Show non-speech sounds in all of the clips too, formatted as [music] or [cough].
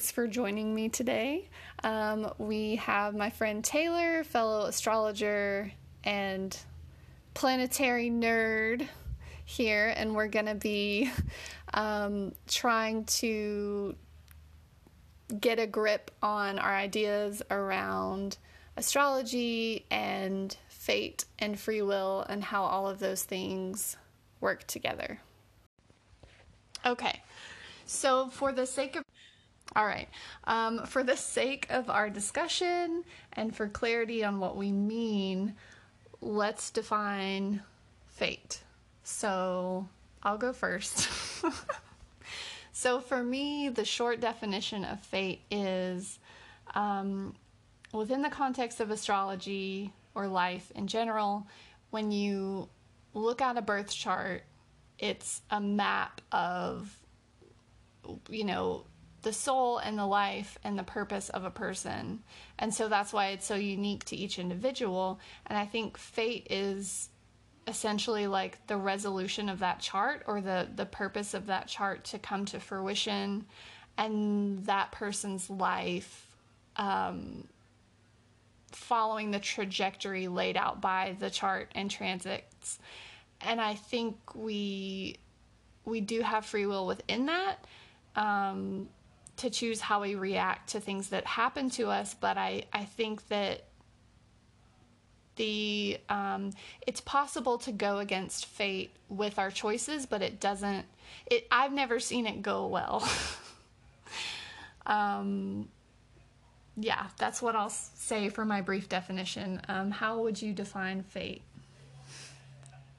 Thanks for joining me today. Um, we have my friend Taylor, fellow astrologer and planetary nerd, here, and we're going to be um, trying to get a grip on our ideas around astrology and fate and free will and how all of those things work together. Okay, so for the sake of all right, um, for the sake of our discussion and for clarity on what we mean, let's define fate. So I'll go first. [laughs] so for me, the short definition of fate is um, within the context of astrology or life in general, when you look at a birth chart, it's a map of, you know, the soul and the life and the purpose of a person. And so that's why it's so unique to each individual. And I think fate is essentially like the resolution of that chart or the the purpose of that chart to come to fruition and that person's life um, following the trajectory laid out by the chart and transits and i think we we do have free will within that um, to choose how we react to things that happen to us, but I, I think that the um, it's possible to go against fate with our choices, but it doesn't. It I've never seen it go well. [laughs] um, yeah, that's what I'll say for my brief definition. Um, how would you define fate?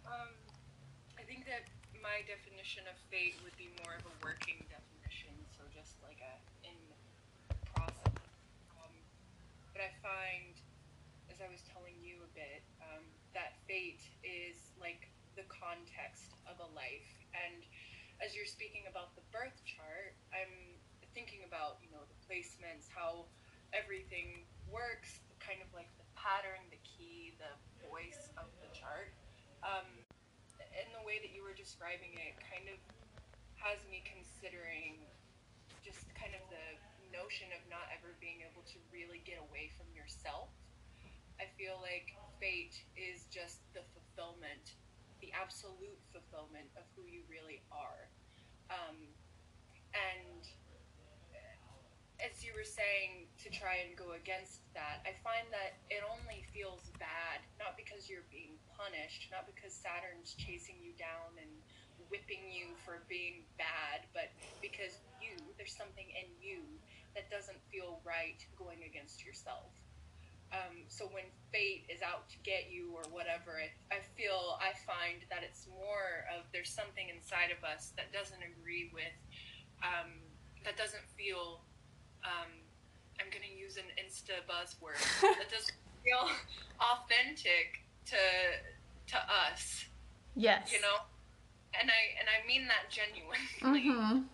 Um, I think that my definition of fate would be more of a working I find, as I was telling you a bit, um, fate is like the context of a life. And as you're speaking about the birth chart, I'm thinking about, you know, the placements, how everything works, kind of like the pattern, the key, the voice of the chart. Um, and the way that you were describing it kind of has me considering just kind of the notion of not ever being able to really get away from yourself. I feel like fate is just the fulfillment, the absolute fulfillment of who you really are. Um, and as you were saying, to try and go against that, I find that it only feels bad, not because you're being punished, not because Saturn's chasing you down and whipping you for being bad, but because you, there's something in you that doesn't feel right going against yourself. Um, so when fate is out to get you or whatever, I, I feel I find that it's more of there's something inside of us that doesn't agree with, um, that doesn't feel. Um, I'm going to use an Insta buzzword [laughs] that doesn't feel authentic to to us. Yes. You know, and I and I mean that genuinely. Mm-hmm.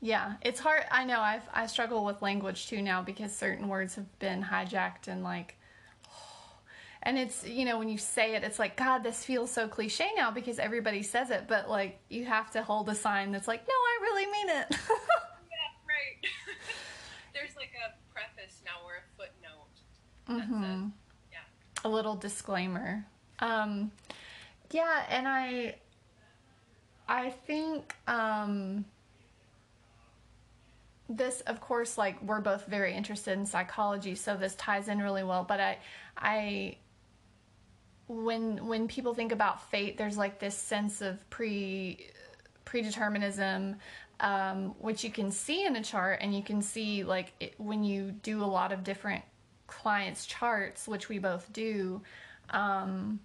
Yeah, it's hard. I know I've I struggle with language too now because certain words have been hijacked and like [sighs] and it's you know when you say it it's like god this feels so cliche now because everybody says it but like you have to hold a sign that's like no I really mean it. [laughs] yeah, right. [laughs] There's like a preface now or a footnote. Mm-hmm. yeah. A little disclaimer. Um yeah, and I I think um this of course like we're both very interested in psychology so this ties in really well but i i when when people think about fate there's like this sense of pre predeterminism um, which you can see in a chart and you can see like it, when you do a lot of different clients charts which we both do um,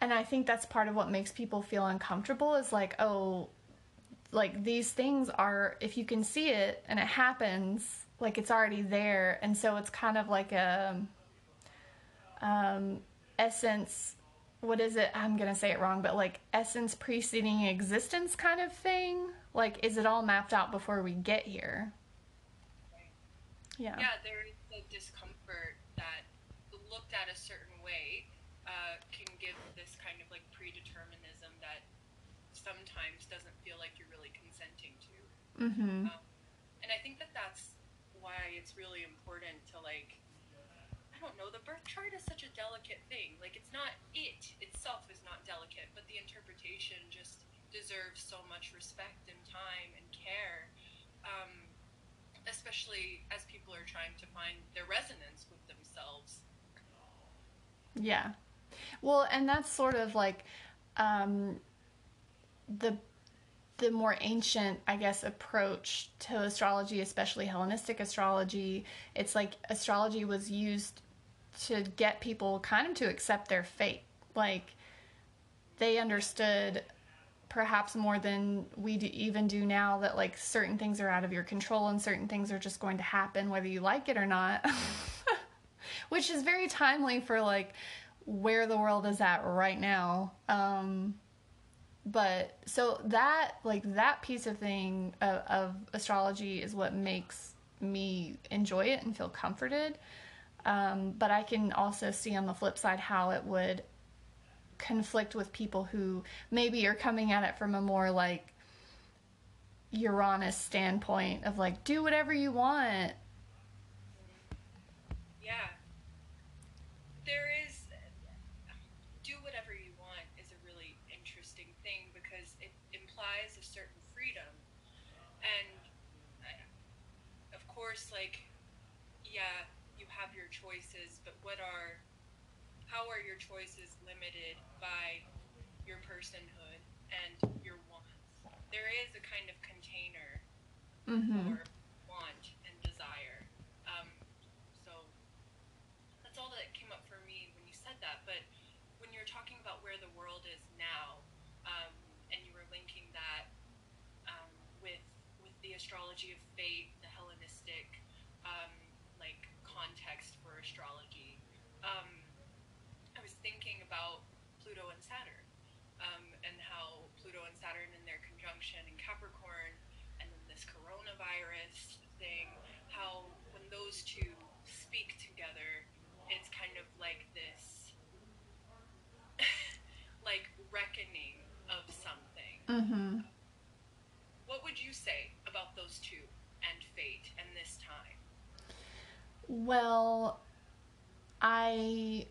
and i think that's part of what makes people feel uncomfortable is like oh like these things are if you can see it and it happens like it's already there. And so it's kind of like a um, essence what is it? I'm gonna say it wrong but like essence preceding existence kind of thing. Like is it all mapped out before we get here? Yeah. Yeah there is the discomfort that looked at a certain way uh, can give this kind of like predeterminism that sometimes doesn't feel like you're really consenting to. Um, and I think that that's why it's really important to like. I don't know. The birth chart is such a delicate thing. Like it's not it itself is not delicate, but the interpretation just deserves so much respect and time and care. Um, especially as people are trying to find their resonance with themselves. Yeah. Well, and that's sort of like um, the the more ancient, I guess, approach to astrology, especially Hellenistic astrology. It's like astrology was used to get people kind of to accept their fate. Like they understood perhaps more than we do, even do now that like certain things are out of your control and certain things are just going to happen whether you like it or not. [laughs] Which is very timely for like where the world is at right now. Um, but so that like that piece of thing of, of, astrology is what makes me enjoy it and feel comforted. Um, but I can also see on the flip side how it would conflict with people who maybe are coming at it from a more like Uranus standpoint of like do whatever you want. Yeah. There is do whatever you want is a really interesting thing because it implies a certain freedom. And of course like yeah, you have your choices, but what are how are your choices limited by your personhood and your wants? There is a kind of container Mm-hmm. for want and desire. Um, so that's all that came up for me when you said that. But when you're talking about where the world is now, um, and you were linking that um, with with the astrology of fate, the Hellenistic um, like context for astrology, um, I was thinking about Pluto and Saturn, um, and how Pluto and Saturn in their conjunction in Capricorn, and then this coronavirus thing, how when those two speak together, it's kind of like this, like reckoning of something. Mm-hmm. What would you say about those two and fate and this time? Well, I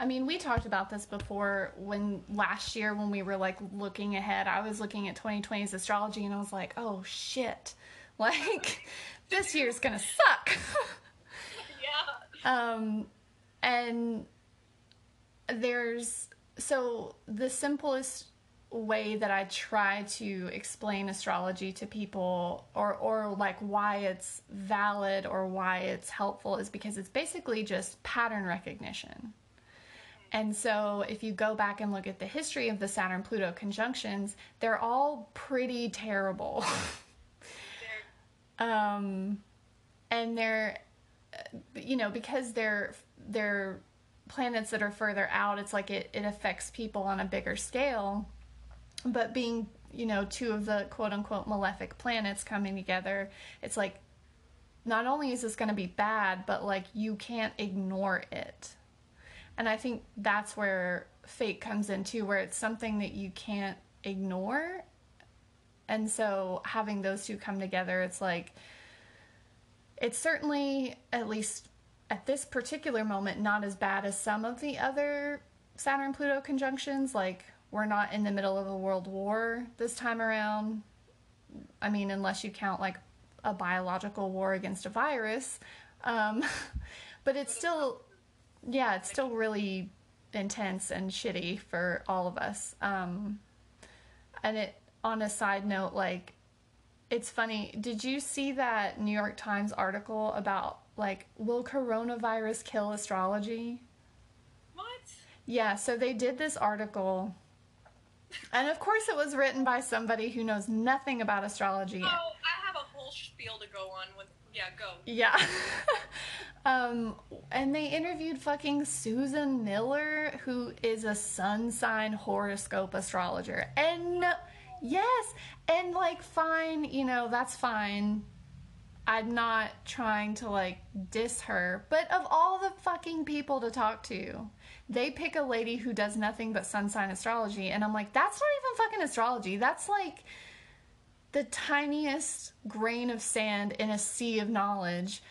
I mean, we talked about this before when last year when we were like looking ahead. I was looking at 2020's astrology and I was like, "Oh shit. [laughs] Like this year's going to suck." [laughs] Yeah. um and there's so the simplest way that I try to explain astrology to people or or like why it's valid or why it's helpful is because it's basically just pattern recognition. And so if you go back and look at the history of the Saturn Pluto conjunctions, they're all pretty terrible. [laughs] Um and they're uh, you know because they're they're planets that are further out it's like it, it affects people on a bigger scale but being you know two of the quote unquote malefic planets coming together it's like not only is this going to be bad but like you can't ignore it. And i think that's where fate comes in too where it's something that you can't ignore. And so having those two come together it's like it's certainly at least at this particular moment not as bad as some of the other saturn pluto conjunctions. Like we're not in the middle of a world war this time around. I mean unless you count like a biological war against a virus. Um, [laughs] but it's still yeah it's still really intense and shitty for all of us. Um, and it on a side note like it's funny. Did you see that new york times article about like will coronavirus kill astrology? What? yeah so they did this article and of course it was written by somebody who knows nothing about astrology Oh, I have a whole spiel to go on with. Yeah, go. yeah [laughs] um and they interviewed fucking susan miller who is a sun sign horoscope astrologer and yes and like fine you know that's fine i'm not trying to like diss her but of all the fucking people to talk to they pick a lady who does nothing but sun sign astrology and i'm like that's not even fucking astrology that's like the tiniest grain of sand in a sea of knowledge.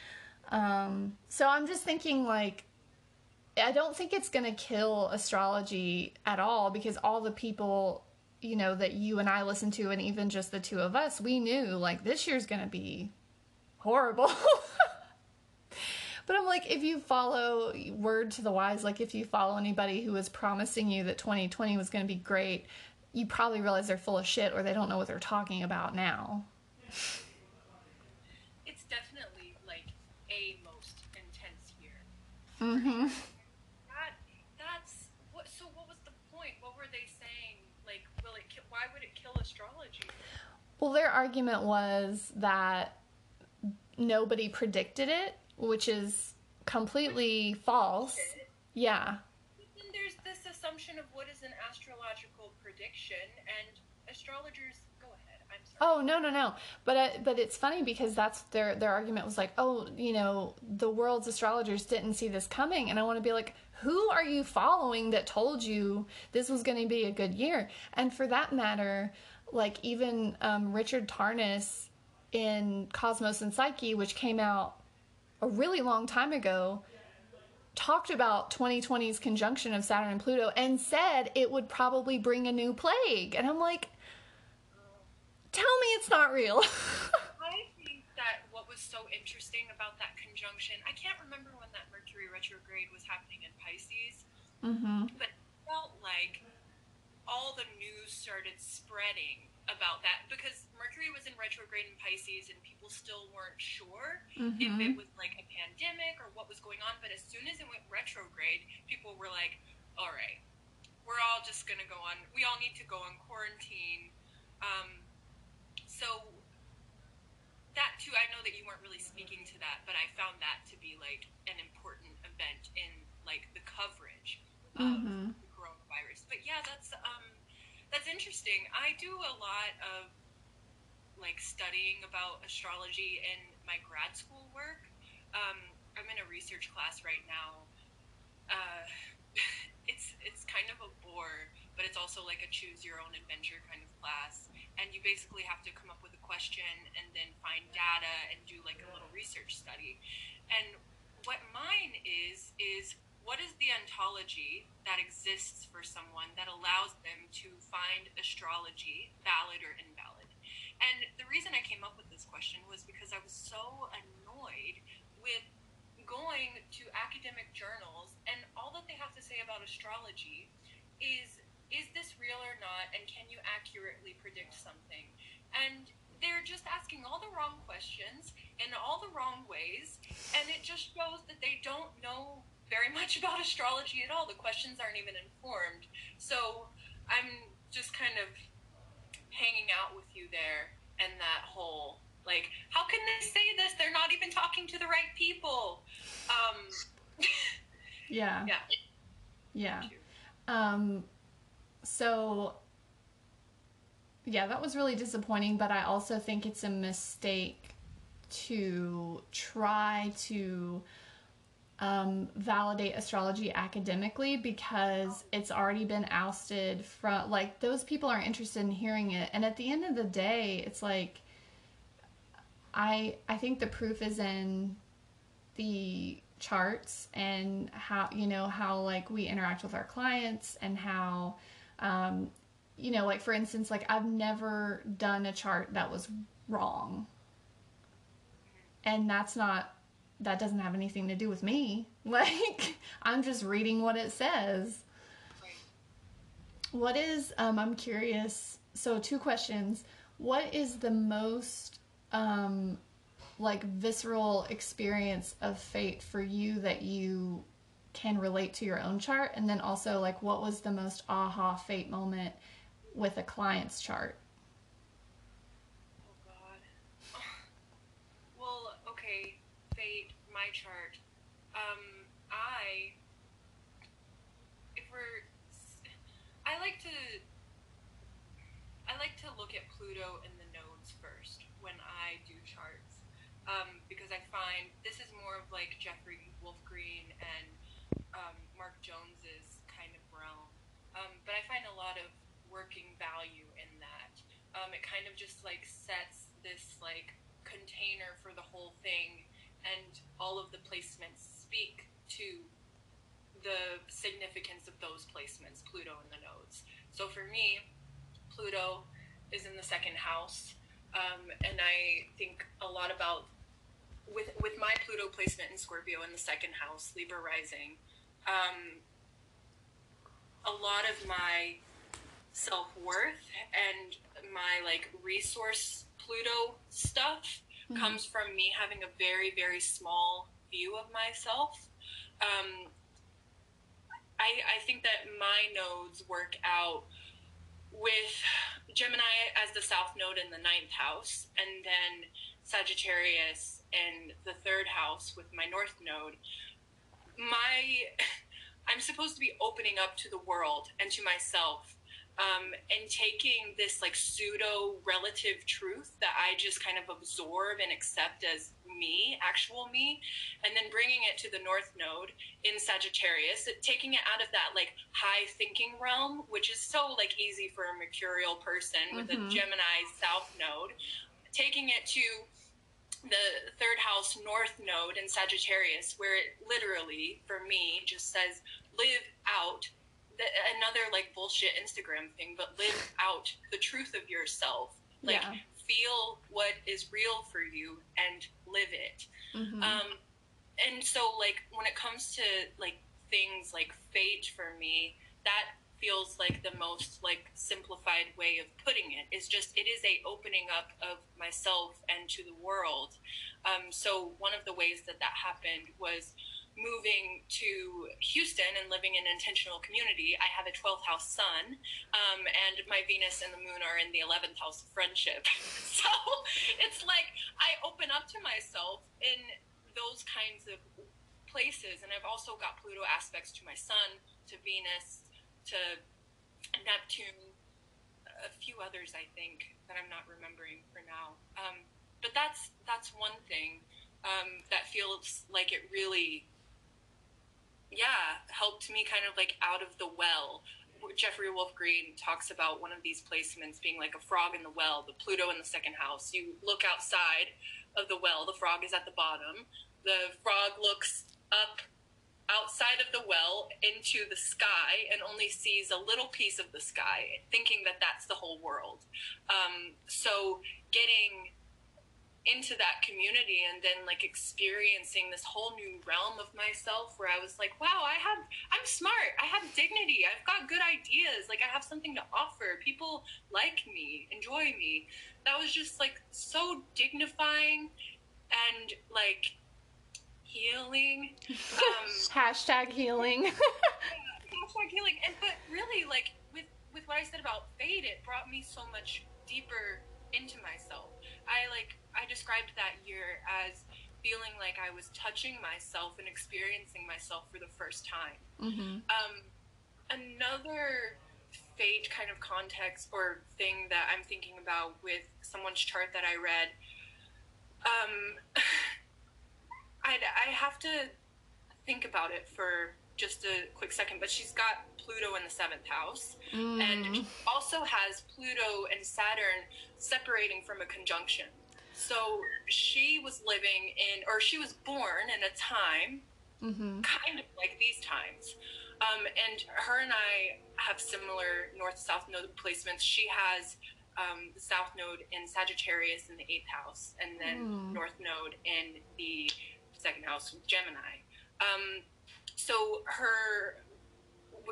Um, so I'm just thinking, like, I don't think it's going to kill astrology at all because all the people, you know, that you and I listen to, and even just the two of us, we knew like this year's going to be horrible. [laughs] but I'm like, if you follow word to the wise, like if you follow anybody who was promising you that 2020 was going to be great, you probably realize they're full of shit or they don't know what they're talking about now. It's definitely like a most intense year. Mm-hmm. That that's what. So what was the point? What were they saying? Like, will it? Why would it kill astrology? Well, their argument was that nobody predicted it, which is completely false. Yeah. Then there's this assumption of what is an astrological prediction, and astrologers. Go ahead. I'm sorry. Oh no no no! But uh, but it's funny because that's their their argument was like, oh you know the world's astrologers didn't see this coming, and I want to be like, who are you following that told you this was going to be a good year? And for that matter, like even um, Richard Tarnas in Cosmos and Psyche, which came out a really long time ago, talked about 2020's conjunction of Saturn and Pluto and said it would probably bring a new plague. And I'm like, tell me it's not real. [laughs] I think that what was so interesting about that conjunction, I can't remember when that Mercury retrograde was happening in Pisces, mm-hmm. but it felt like all the news started spreading about that because Mercury was in retrograde in Pisces and people still weren't sure if Mm-hmm. it was like a pandemic or what was going on. But as soon as it went retrograde, people were like, all right, we're all just going to go on, we all need to go on quarantine. Um, so that too, I know that you weren't really speaking to that, but I found that to be like an important event in like the coverage of Mhm. the coronavirus. But yeah, that's um, that's interesting. I do a lot of like studying about astrology in my grad school work. Um, I'm in a research class right now. Uh, [laughs] it's it's kind of a bore, but it's also like a choose your own adventure kind of class. And you basically have to come up with a question and then find data and do like a little research study. And what mine is is what is the ontology that exists for someone that allows them to find astrology valid or invalid? And the reason I came up with this question was because I was so annoyed with going to academic journals and all that they have to say about astrology is is this real or not and can you accurately predict something? And they're just asking all the wrong questions in all the wrong ways and it just shows that they don't know very [laughs] much about astrology at all. The questions aren't even informed. So i'm just kind of hanging out with you there and that whole like how can they say this they're not even talking to the right people um [laughs] Yeah. yeah Yeah. Um, so, yeah, that was really disappointing, but I also think it's a mistake to try to um, validate astrology academically because it's already been ousted from, like, those people aren't interested in hearing it. And at the end of the day, it's like, I, I think the proof is in the charts and how you know how like we interact with our clients and how um you know like for instance like I've never done a chart that was wrong and that's not that doesn't have anything to do with me. [laughs] Like I'm just reading what it says. What is um I'm curious so two questions. What is the most um like visceral experience of fate for you that you can relate to your own chart? And then also like what was the most aha fate moment with a client's chart Oh God. Well, okay, fate, my chart. Um, I, if we're, I like to, I like to look at Pluto and the nodes first when I do charts, um, because I find this is more of like Jeffrey Wolf Green and um, Mark Jones's kind of realm. Um, but I find a lot of working value in that. um, it kind of just like sets this like container for the whole thing, and all of the placements speak to the significance of those placements, Pluto and the nodes. So for me, Pluto is in the second house, um, and I think a lot about with with my Pluto placement in Scorpio in the second house, Libra rising. Um, a lot of my self worth and my like resource Pluto stuff mm-hmm. comes from me having a very, very small view of myself. Um, I, I think that my nodes work out with Gemini as the south node in the ninth house, and then Sagittarius in the third house with my north node. My [laughs] I'm supposed to be opening up to the world and to myself um, and taking this like pseudo relative truth that I just kind of absorb and accept as me, actual me, and then bringing it to the North Node in Sagittarius, taking it out of that like high thinking realm, which is so like easy for a mercurial person with mm-hmm. a Gemini South Node, taking it to the third house north node in Sagittarius, where it literally, for me, just says live out the, another like bullshit Instagram thing, but live out the truth of yourself. Like yeah. feel what is real for you and live it. Mm-hmm. Um, and so like when it comes to like things like fate for me, that feels like the most like simplified way of putting it is just it is a opening up of myself and to the world um, so one of the ways that that happened was moving to Houston and living in an intentional community, I have a 12th house sun, um, and my Venus and the moon are in the 11th house of friendship. [laughs] so it's like I open up to myself in those kinds of places. And I've also got Pluto aspects to my sun, to Venus, to Neptune, a few others I think that I'm not remembering for now. Um, but that's that's one thing um, that feels like it really, yeah, helped me kind of like out of the well. Jeffrey Wolf Green talks about one of these placements being like a frog in the well, the Pluto in the second house. You look outside of the well, the frog is at the bottom. The frog looks up outside of the well into the sky and only sees a little piece of the sky, thinking that that's the whole world. Um, so getting into that community and then like experiencing this whole new realm of myself where I was like, wow, I have I'm smart. I have dignity. I've got good ideas. Like I have something to offer. People like me, enjoy me. That was just like so dignifying and like healing. Um, [laughs] hashtag healing. [laughs] [laughs] hashtag healing. And but really, like with with what I said about fate, it brought me so much deeper into myself. I like I described that year as feeling like I was touching myself and experiencing myself for the first time. Mm-hmm. Um, another fate kind of context or thing that I'm thinking about with someone's chart that I read. Um, [laughs] I'd, I have to think about it for just a quick second, but she's got Pluto in the seventh house mm. and also has Pluto and Saturn separating from a conjunction. So she was living in, or she was born in a time mm-hmm. kind of like these times. Um, and her and I have similar north south node placements. She has um, the south node in Sagittarius in the eighth house, and then mm. north node in the second house with Gemini. Um, so her,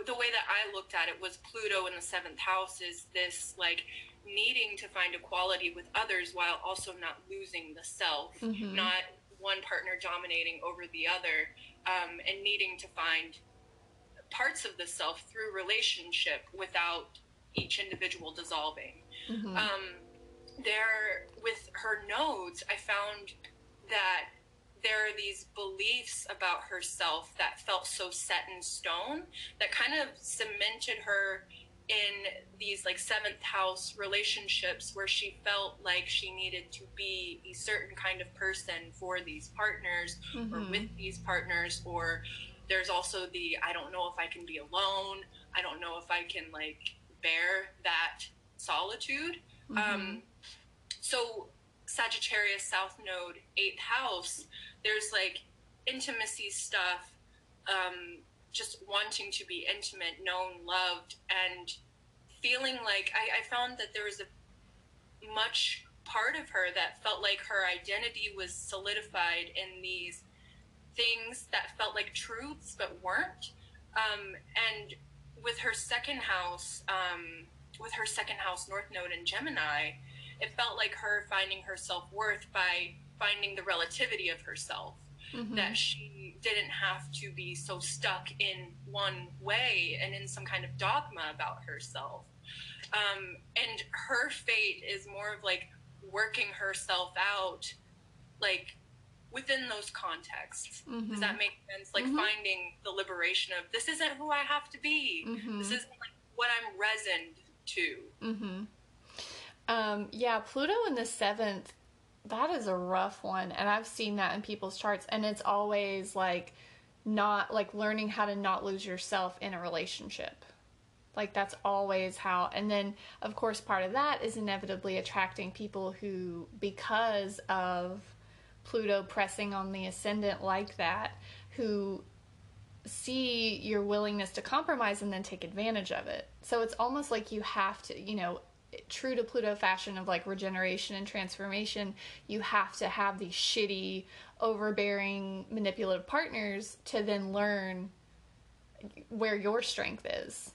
the way that I looked at it was Pluto in the seventh house is this like needing to find equality with others while also not losing the self, mm-hmm. not one partner dominating over the other, um, and needing to find parts of the self through relationship without each individual dissolving. Mm-hmm. Um, there, with her nodes, I found that there are these beliefs about herself that felt so set in stone that kind of cemented her in these like seventh house relationships where she felt like she needed to be a certain kind of person for these partners mm-hmm. or with these partners or there's also the i don't know if i can be alone. I don't know if i can like bear that solitude. Um, so Sagittarius South Node, eighth house, there's like intimacy stuff, um, just wanting to be intimate, known, loved, and feeling like I, I found that there was a much part of her that felt like her identity was solidified in these things that felt like truths but weren't. Um, and with her second house, um, with her second house North Node in Gemini, it felt like her finding her self worth by finding the relativity of herself. Mm-hmm. That she didn't have to be so stuck in one way and in some kind of dogma about herself. Um, and her fate is more of like working herself out, like within those contexts. Mm-hmm. Does that make sense? Like mm-hmm. finding the liberation of this isn't who I have to be. Mm-hmm. This isn't like what I'm resined to. Mm-hmm. Um, yeah, Pluto in the seventh, that is a rough one. And I've seen that in people's charts. And it's always like not like learning how to not lose yourself in a relationship. Like that's always how. And then, of course, part of that is inevitably attracting people who, because of Pluto pressing on the ascendant like that, who see your willingness to compromise and then take advantage of it. So it's almost like you have to, you know, true to Pluto fashion of like regeneration and transformation, you have to have these shitty, overbearing, manipulative partners to then learn where your strength is.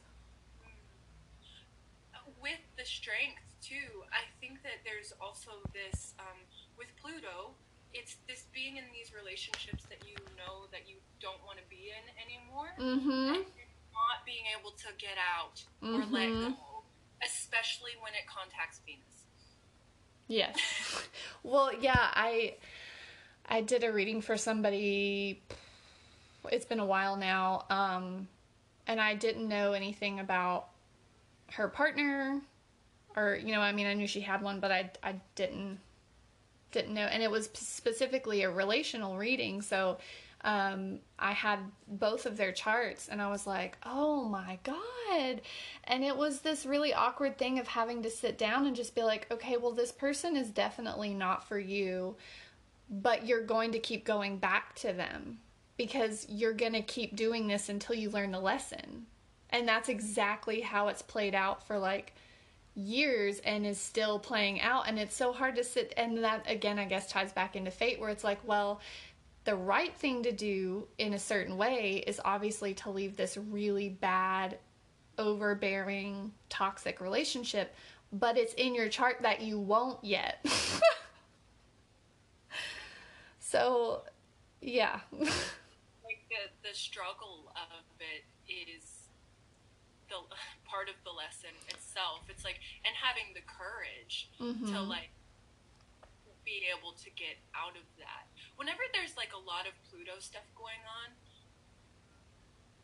With the strength, too, I think that there's also this um, with Pluto, it's this being in these relationships that you know that you don't want to be in anymore. Mm-hmm. Not being able to get out mm-hmm. or let mm-hmm. go especially when it contacts Venus. Yes. [laughs] well, yeah, I I did a reading for somebody it's been a while now um and I didn't know anything about her partner or you know, I mean, I knew she had one, but I I didn't didn't know and it was specifically a relational reading, so um, I had both of their charts and I was like, oh my God. And it was this really awkward thing of having to sit down and just be like, okay, well, this person is definitely not for you, but you're going to keep going back to them because you're going to keep doing this until you learn the lesson. And that's exactly how it's played out for like years and is still playing out and it's so hard to sit and that again I guess ties back into fate where it's like well the right thing to do in a certain way is obviously to leave this really bad, overbearing, toxic relationship, but it's in your chart that you won't yet. [laughs] so, yeah. like the the struggle of it is the part of the lesson itself. It's like and having the courage mm-hmm. to like be able to get out of that whenever there's like a lot of Pluto stuff going on,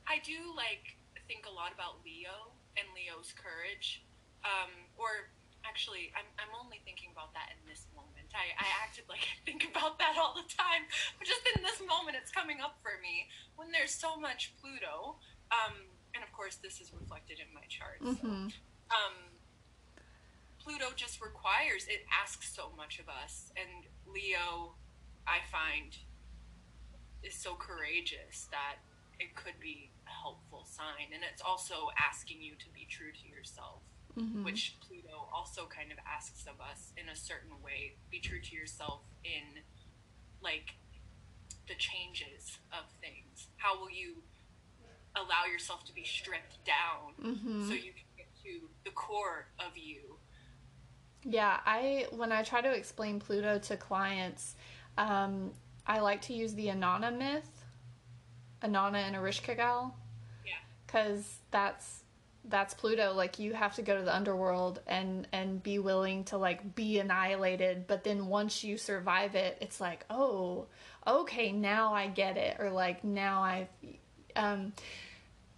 I do like think a lot about Leo and Leo's courage. Um, or actually, I'm, I'm only thinking about that in this moment. I, I acted [laughs] like I think about that all the time, but just in this moment, it's coming up for me when there's so much Pluto. Um, and of course, this is reflected in my chart. Mm-hmm. So, um, Pluto just requires, it asks so much of us. And Leo I find is so courageous that it could be a helpful sign. And it's also asking you to be true to yourself, mm-hmm. which Pluto also kind of asks of us in a certain way. Be true to yourself in like the changes of things. How will you allow yourself to be stripped down mm-hmm. so you can get to the core of you? Yeah, I when I try to explain Pluto to clients, um, I like to use the Inanna myth, Inanna and Ereshkigal. Yeah. Because that's that's Pluto. Like you have to go to the underworld and and be willing to like be annihilated. But then once you survive it, it's like oh okay now I get it. Or like now I. Um,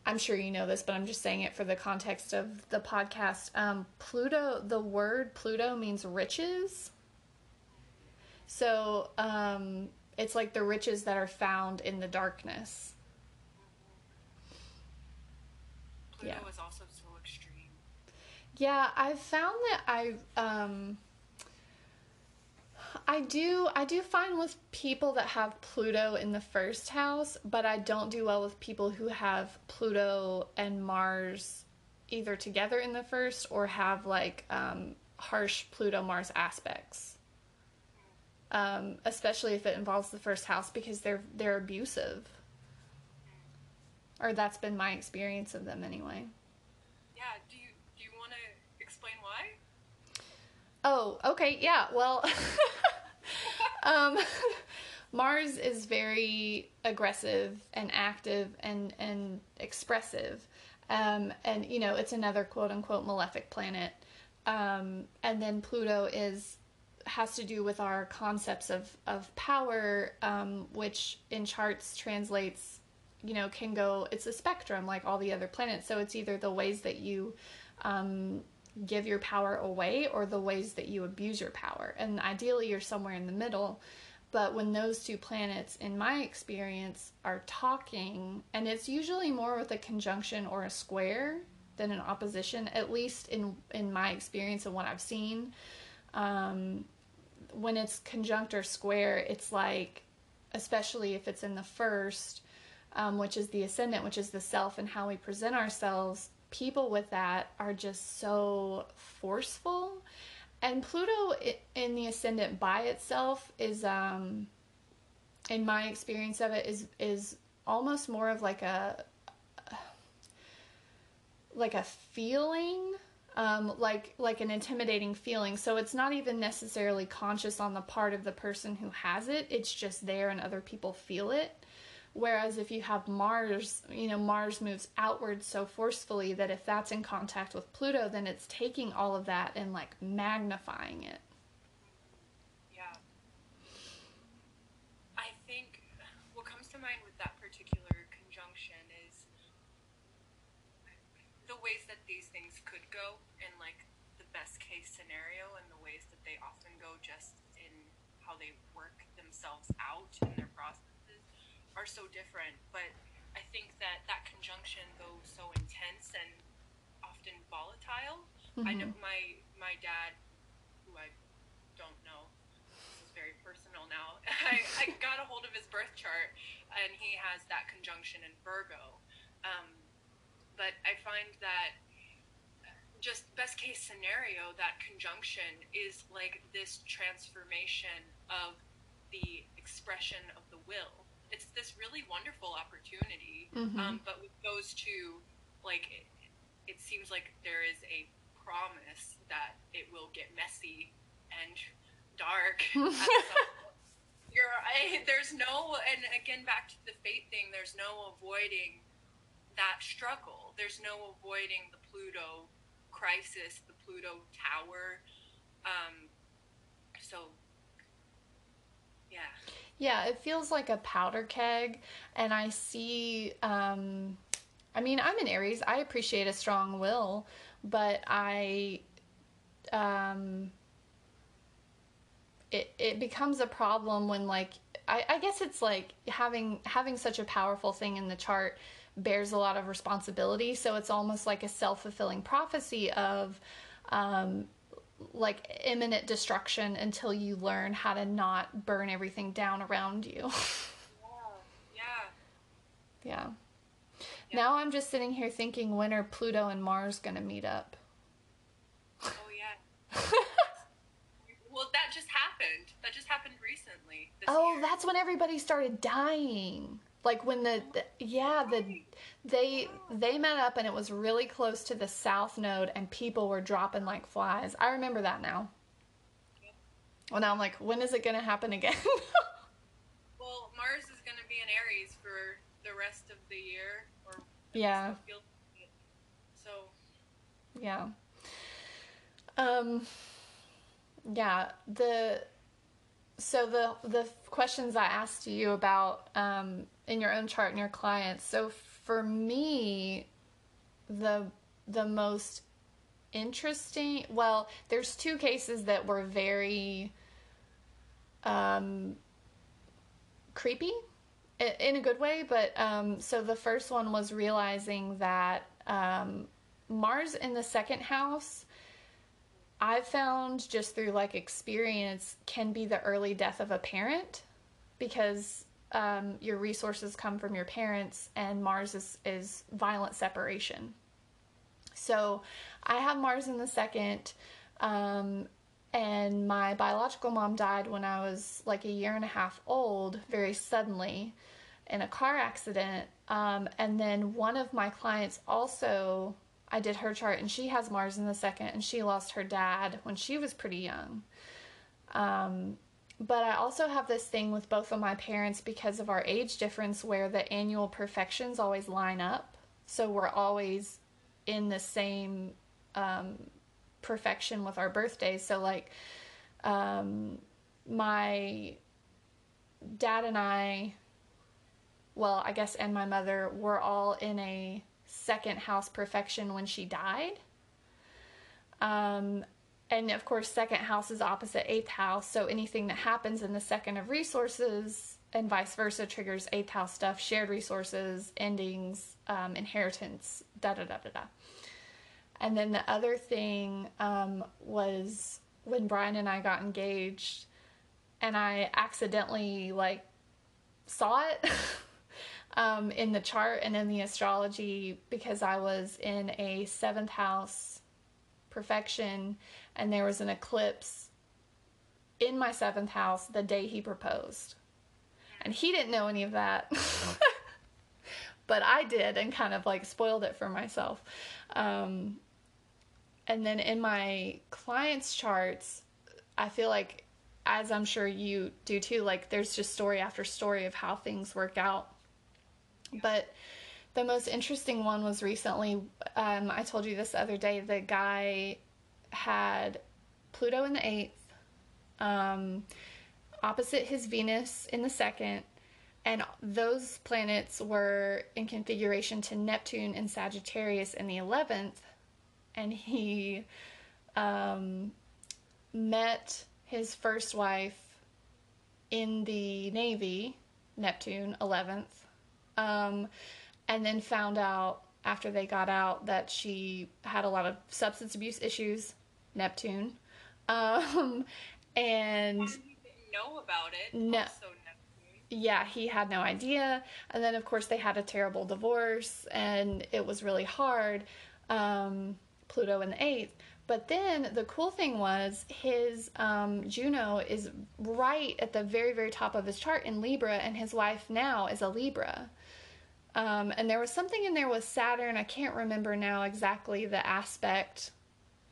I'm sure you know this, but I'm just saying it for the context of the podcast. Um, Pluto, the word Pluto means riches. So um, it's like the riches that are found in the darkness. Pluto yeah. is also so extreme. Yeah, I've found that I um I do I do find with people that have Pluto in the first house, but I don't do well with people who have Pluto and Mars either together in the first or have like um, harsh Pluto Mars aspects. Um, especially if it involves the first house because they're they're abusive. Or that's been my experience of them anyway. Yeah, do you do you want to explain why? Oh, okay, yeah. Well, [laughs] um, [laughs] Mars is very aggressive and active and and expressive, um, and you know it's another quote unquote malefic planet. Um, and then Pluto is has to do with our concepts of of power, um, which in charts translates, you know, can go. It's a spectrum like all the other planets. So it's either the ways that you um, give your power away or the ways that you abuse your power. And ideally, you're somewhere in the middle. But when those two planets, in my experience, are talking, and it's usually more with a conjunction or a square than an opposition, at least in in my experience and what I've seen. Um, when it's conjunct or square, it's like, especially if it's in the first, um, which is the ascendant, which is the self and how we present ourselves, people with that are just so forceful. And Pluto in the ascendant by itself is, um, in my experience of it, is is almost more of like a like a feeling um, like like an intimidating feeling. So it's not even necessarily conscious on the part of the person who has it. It's just there, and other people feel it. Whereas if you have Mars, you know, Mars moves outward so forcefully that if that's in contact with Pluto, then it's taking all of that and like magnifying it. Yeah. I think what comes to mind with that particular conjunction is the ways that these things could go in like the best case scenario and the ways that they often go just in how they work themselves out in their processes are so different, but I think that that conjunction though so intense and often volatile. Mm-hmm. I know my my dad, who I don't know, this is very personal now. [laughs] I, I got a hold of his birth chart, and he has that conjunction in Virgo. Um, but I find that just best case scenario, that conjunction is like this transformation of the expression of the will it's this really wonderful opportunity. Mm-hmm. Um, but with those two, like it, it seems like there is a promise that it will get messy and dark. [laughs] You're, I, [laughs] there's no, and again back to the fate thing. There's no avoiding that struggle. There's no avoiding the Pluto crisis, the Pluto tower. Um, so, yeah. Yeah, it feels like a powder keg, and I see. Um, I mean, I'm an Aries. I appreciate a strong will, but I. Um, it it becomes a problem when like I, I guess it's like having having such a powerful thing in the chart bears a lot of responsibility. So it's almost like a self fulfilling prophecy of um, like imminent destruction until you learn how to not burn everything down around you. [laughs] yeah. yeah. Yeah. Now I'm just sitting here thinking when are Pluto and Mars going to meet up? Oh yeah. [laughs] well, that just happened. That just happened recently. oh, year. that's when everybody started dying. Like when the, the yeah, the they they met up and it was really close to the south node and people were dropping like flies. I remember that now. Well, now I'm like, when is it going to happen again? [laughs] well, Mars is going to be in Aries for the rest of the year, or yeah. So. Yeah. Um. Yeah. The. So the the questions I asked you about um, in your own chart and your clients. So for me, the the most interesting well, there's two cases that were very um, creepy in a good way, but um, so the first one was realizing that um, Mars in the second house, I've found just through like experience, can be the early death of a parent because um, your resources come from your parents, and Mars is, is violent separation. So I have Mars in the second, um, and my biological mom died when I was like a year and a half old, very suddenly in a car accident. Um, and then one of my clients also, I did her chart, and she has Mars in the second, and she lost her dad when she was pretty young. Um, but I also have this thing with both of my parents because of our age difference where the annual profections always line up. So we're always in the same um, profection with our birthdays. So, like, um, my dad and I, well, I guess, and my mother were all in a second house profection when she died. Um, and of course, second house is opposite eighth house. So anything that happens in the second of resources and vice versa triggers eighth house stuff, shared resources, endings, um, inheritance, da da da da da. And then the other thing um, was when Brian and I got engaged, and I accidentally like saw it [laughs] um, in the chart and in the astrology because I was in a seventh house profection and there was an eclipse in my seventh house the day he proposed. And he didn't know any of that. [laughs] but I did and kind of like spoiled it for myself. Um, and then in my clients' charts, I feel like, as I'm sure you do too, like there's just story after story of how things work out. But the most interesting one was recently, um, I told you this the other day, the guy had Pluto in the eighth, um, opposite his Venus in the second, and those planets were in configuration to Neptune and Sagittarius in the 11th. And he um, met his first wife in the Navy, Neptune, 11th, um, and then found out after they got out that she had a lot of substance abuse issues Neptune. Um, and know about it. No. Yeah, he had no idea. And then, of course, they had a terrible divorce, and it was really hard. Um, Pluto in the eighth. But then the cool thing was his um, Juno is right at the very, very top of his chart in Libra, and his wife now is a Libra. Um, and there was something in there with Saturn. I can't remember now exactly the aspect,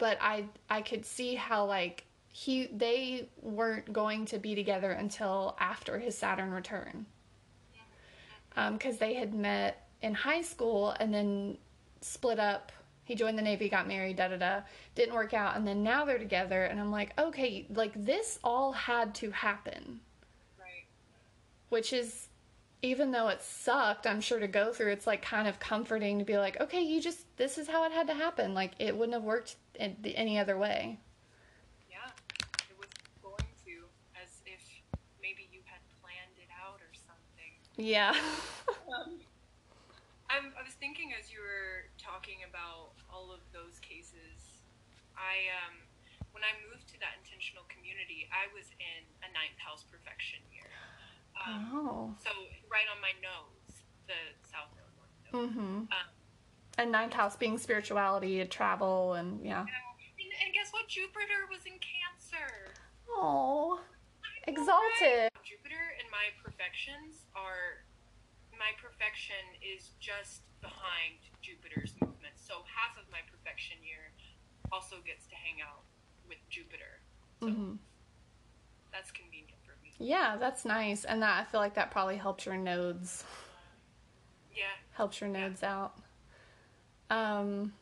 but I I could see how like he they weren't going to be together until after his Saturn return, um, because they had met in high school and then split up. He joined the Navy, got married, da da da. Didn't work out, and then now they're together. And I'm like, okay, like this all had to happen Right. which is even though it sucked i'm sure to go through it's like kind of comforting to be like okay you just this is how it had to happen like it wouldn't have worked any other way Yeah. It was going to, as if maybe you had planned it out or something. yeah [laughs] I'm, I was thinking as you were talking about all of those cases, I um, when I moved to that intentional community, I was in a ninth house profection year. Um, oh So right on my nose, the south node, north node. mm-hmm Um, and ninth house being spirituality and travel and yeah and, and guess what? Jupiter was in Cancer. oh exalted Jupiter and my profections are my profection is just behind Jupiter's movement. So half of my profection year also gets to hang out with Jupiter. So hmm that's convenient. Yeah that's nice and that i feel like that probably helped your nodes Yeah. helps your nodes out. Um,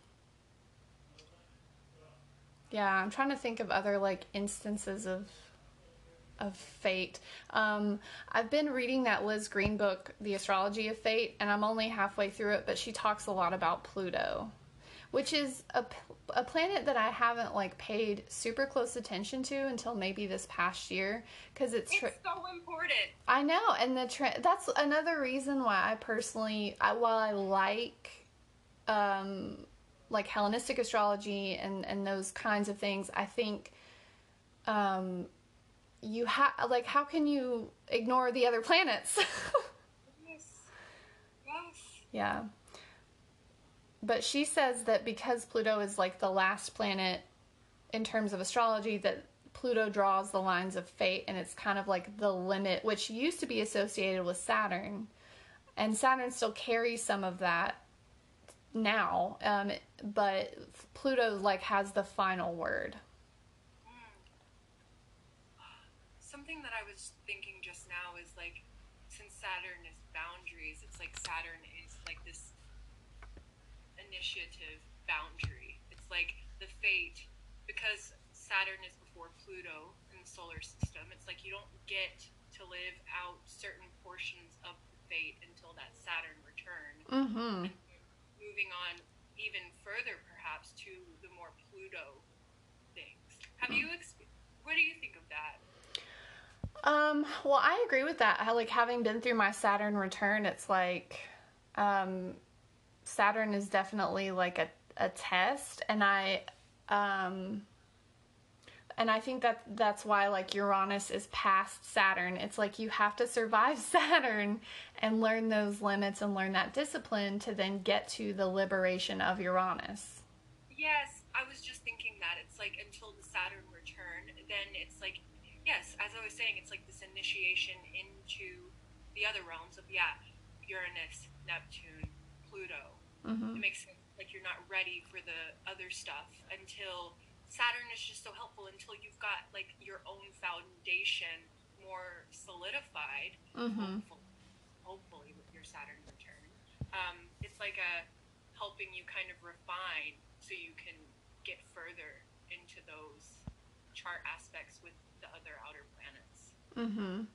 yeah, I'm trying to think of other like instances of of fate. Um, I've been reading that Liz Greene book, The Astrology of Fate, and I'm only halfway through it, but she talks a lot about Pluto, which is a, a planet that I haven't like paid super close attention to until maybe this past year because it's It's so important. I know, and the tra- that's another reason why I personally, I, while I like um, like Hellenistic astrology and and those kinds of things, I think um you have like how can you ignore the other planets? [laughs] Yes. Yes. yeah. But she says that because Pluto is like the last planet in terms of astrology that Pluto draws the lines of fate and it's kind of like the limit which used to be associated with Saturn. And Saturn still carries some of that now. Um, but Pluto like has the final word. Something that I was thinking just now is like, since Saturn is boundaries, it's like Saturn initiative boundary. It's like the fate, because Saturn is before Pluto in the solar system, it's like you don't get to live out certain portions of the fate until that Saturn return. Mm-hmm. Moving on even further, perhaps, to the more Pluto things. Have you, exp- what do you think of that? Um, well, I agree with that. I like having been through my Saturn return, it's like um Saturn is definitely like a a test and I um and I think that that's why like Uranus is past Saturn. It's like you have to survive [laughs] Saturn and learn those limits and learn that discipline to then get to the liberation of Uranus. Yes, I was just thinking that. It's like until the Saturn return, then it's like, yes, as I was saying, it's like this initiation into the other realms of, yeah, Uranus, Neptune, Pluto. Mm-hmm. It makes sense. Like you're not ready for the other stuff until Saturn is just so helpful until you've got like your own foundation more solidified. Mm-hmm. Hopefully, hopefully with your Saturn return, um, it's like a helping you kind of refine so you can get further into those chart aspects with the other outer planets. Mm-hmm.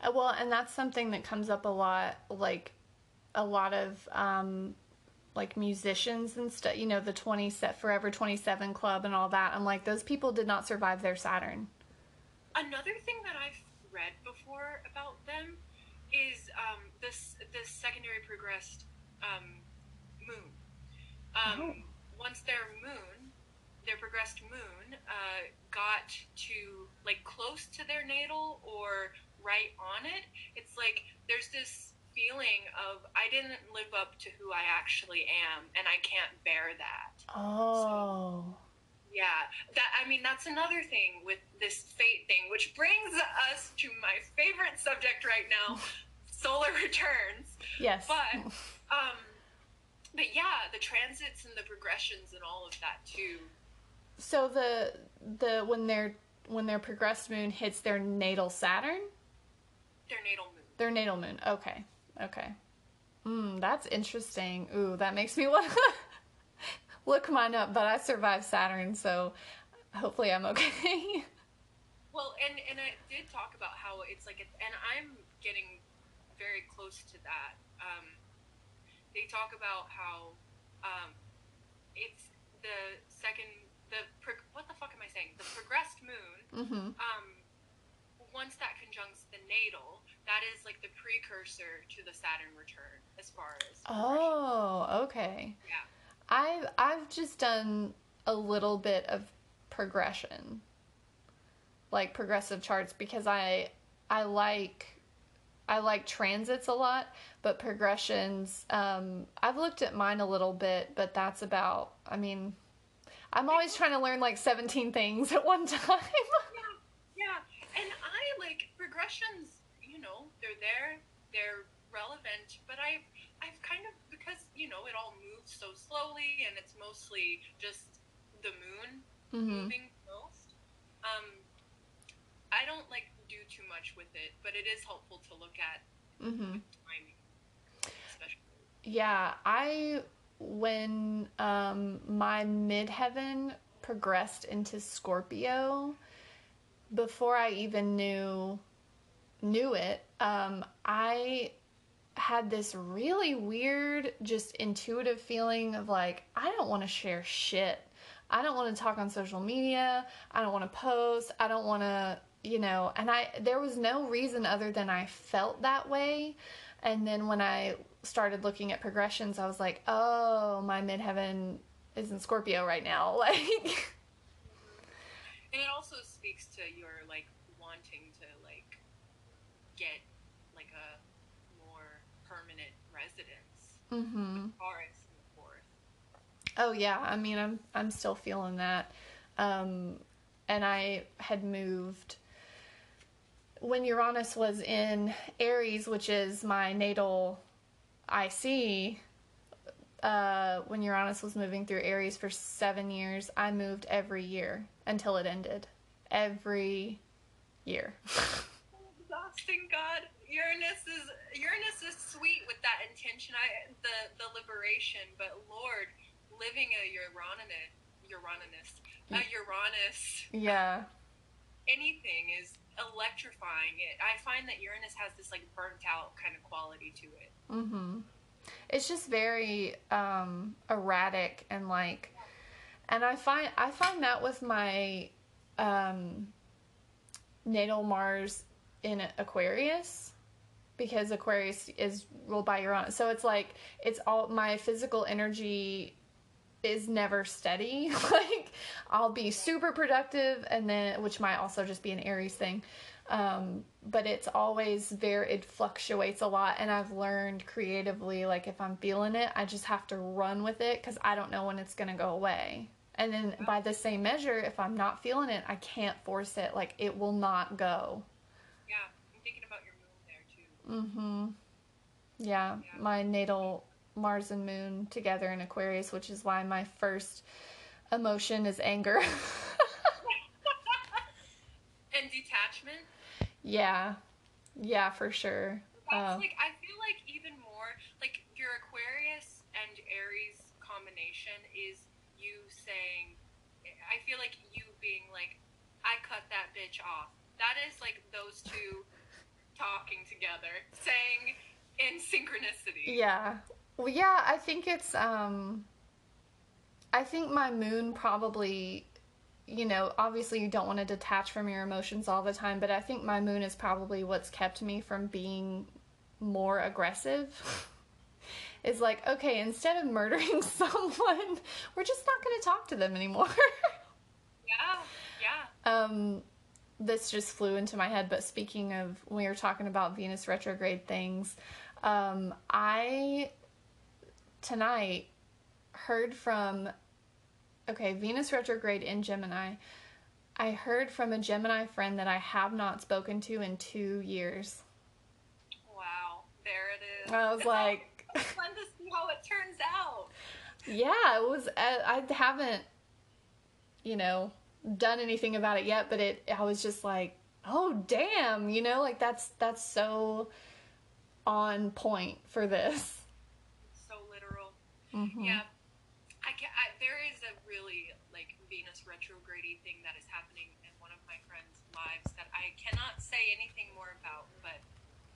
Uh, well, and that's something that comes up a lot, like a lot of um, like musicians and stuff. You know, the twenty set Forever Twenty Seven Club and all that. I'm like, those people did not survive their Saturn. Another thing that I've read before about them is um, this this secondary progressed um, moon. Um, Oh. Once their moon, their progressed moon, uh, got to like close to their natal or right on it, it's like there's this feeling of I didn't live up to who I actually am, and I can't bear that. Oh. Yeah, that I mean that's another thing with this fate thing, which brings us to my favorite subject right now, [laughs] solar returns. Yes. But [laughs] um but yeah, the transits and the progressions and all of that too. so the the when their when their progressed moon hits their natal Saturn, Their natal moon. their natal moon. Okay. Okay. Hmm, that's interesting. Ooh, that makes me [laughs] want to look mine up. But I survived Saturn, so hopefully I'm okay. [laughs] Well, and and I did talk about how it's like, and I'm getting very close to that. Um, they talk about how um, it's the second, the pro- what the fuck am I saying? The progressed moon. mm-hmm. Um, once that conjuncts the natal, that is like the precursor to the Saturn return, as far as progression. Oh, okay. Yeah. I've I've just done a little bit of progression, like progressive charts, because I I like I like transits a lot, but progressions. Um, I've looked at mine a little bit, but that's about. I mean, I'm always trying to learn like 17 things at one time. [laughs] Yeah, yeah, and I like progressions. They're there, they're relevant, but I, I've kind of because you know it all moves so slowly, and it's mostly just the moon hmm moving most. Um, I don't like do too much with it, but it is helpful to look at hmm timing, especially. Yeah, I when um my midheaven progressed into Scorpio before I even knew knew it, um I had this really weird just intuitive feeling of like I don't want to share shit. I don't want to talk on social media. I don't want to post. I don't want to, you know, and I there was no reason other than I felt that way. And then when I started looking at progressions, I was like, "Oh, my midheaven is in Scorpio right now. [laughs] Like And it also speaks to your like wanting to like get like a more permanent mhm. In. Oh yeah, I mean I'm I'm still feeling that. Um and I had moved when Uranus was in Aries, which is my natal IC, uh, when Uranus was moving through Aries for seven years, I moved every year until it ended. Every year. [laughs] Exhausting God. Uranus is Uranus is sweet with that intention. I the the liberation, but Lord, living a Uranus Uranus a Uranus yeah. anything is electrifying. It I find that Uranus has this like burnt out kind of quality to it. Mm-hmm. It's just very um, erratic and like, and I find I find that with my um, natal Mars in Aquarius because Aquarius is ruled by Uranus. So it's like it's all my physical energy is never steady. [laughs] like I'll be super productive and then which might also just be an Aries thing. Um, but it's always very it fluctuates a lot and I've learned creatively like if I'm feeling it, I just have to run with it cuz I don't know when it's going to go away. And then by the same measure, if I'm not feeling it, I can't force it. Like it will not go. Yeah, I'm thinking about your moon there too. Mhm. Yeah, my natal Mars and Moon together in Aquarius, which is why my first emotion is anger. [laughs] and detachment. yeah. Yeah, for sure. That's Uh, like I feel like even more like your Aquarius and Aries combination is you saying I feel like you being like I cut that bitch off. That is like those two talking together, saying in synchronicity. yeah. Well, yeah, I think it's um I think my moon probably you know, obviously you don't want to detach from your emotions all the time, but I think my moon is probably what's kept me from being more aggressive. [laughs] is like, okay, instead of murdering [laughs] someone, we're just not going to talk to them anymore. [laughs] Yeah, yeah. um, this just flew into my head, but speaking of, when we were talking about Venus retrograde things, um, I tonight heard from, okay, Venus retrograde in Gemini. I heard from a Gemini friend that I have not spoken to in two years. Wow, there it is. I was [laughs] like, [laughs] fun to see how it turns out. yeah, it was. I, I haven't, you know, done anything about it yet, but it. I was just like, oh damn, you know, like that's that's so on point for this. So literal. Mhm. Yeah, I can I, there is a really like Venus retrograde thing that is happening in one of my friends' lives that I cannot say anything more about, but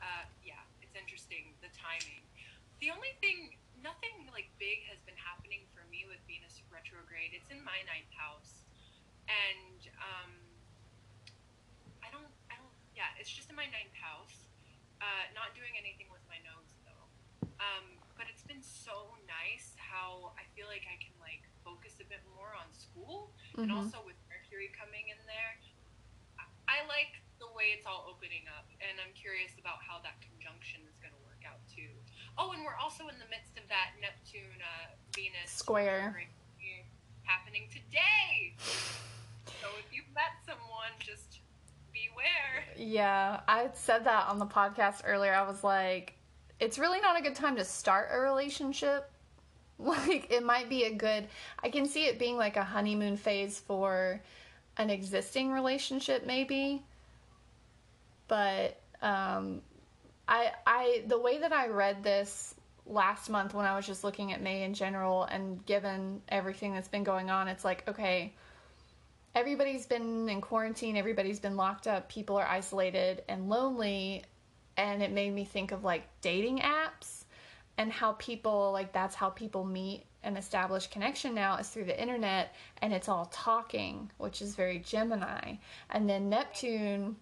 uh, yeah, it's interesting the timing. The only thing, nothing like big has been happening for me with Venus retrograde. It's in my ninth house, and um, I don't, I don't, yeah, it's just in my ninth house. Uh, not doing anything with my nodes though. Um, but it's been so nice how I feel like I can like focus a bit more on school and Mhm. also with Mercury coming in there. I- I like the way it's all opening up and I'm curious about how that conjunction is going to work out too. Oh, and we're also in the midst of that Neptune uh, Venus Square. Happening today. So if you've met someone, just beware. Yeah, I said that on the podcast earlier. I was like, it's really not a good time to start a relationship. [laughs] Like, it might be a good, I can see it being like a honeymoon phase for an existing relationship, maybe. But, um, I, I, the way that I read this last month when I was just looking at May in general and given everything that's been going on, it's like, okay, everybody's been in quarantine, everybody's been locked up, people are isolated and lonely, and it made me think of like dating apps and how people like that's how people meet and establish connection now is through the internet and it's all talking, which is very Gemini. And then Neptune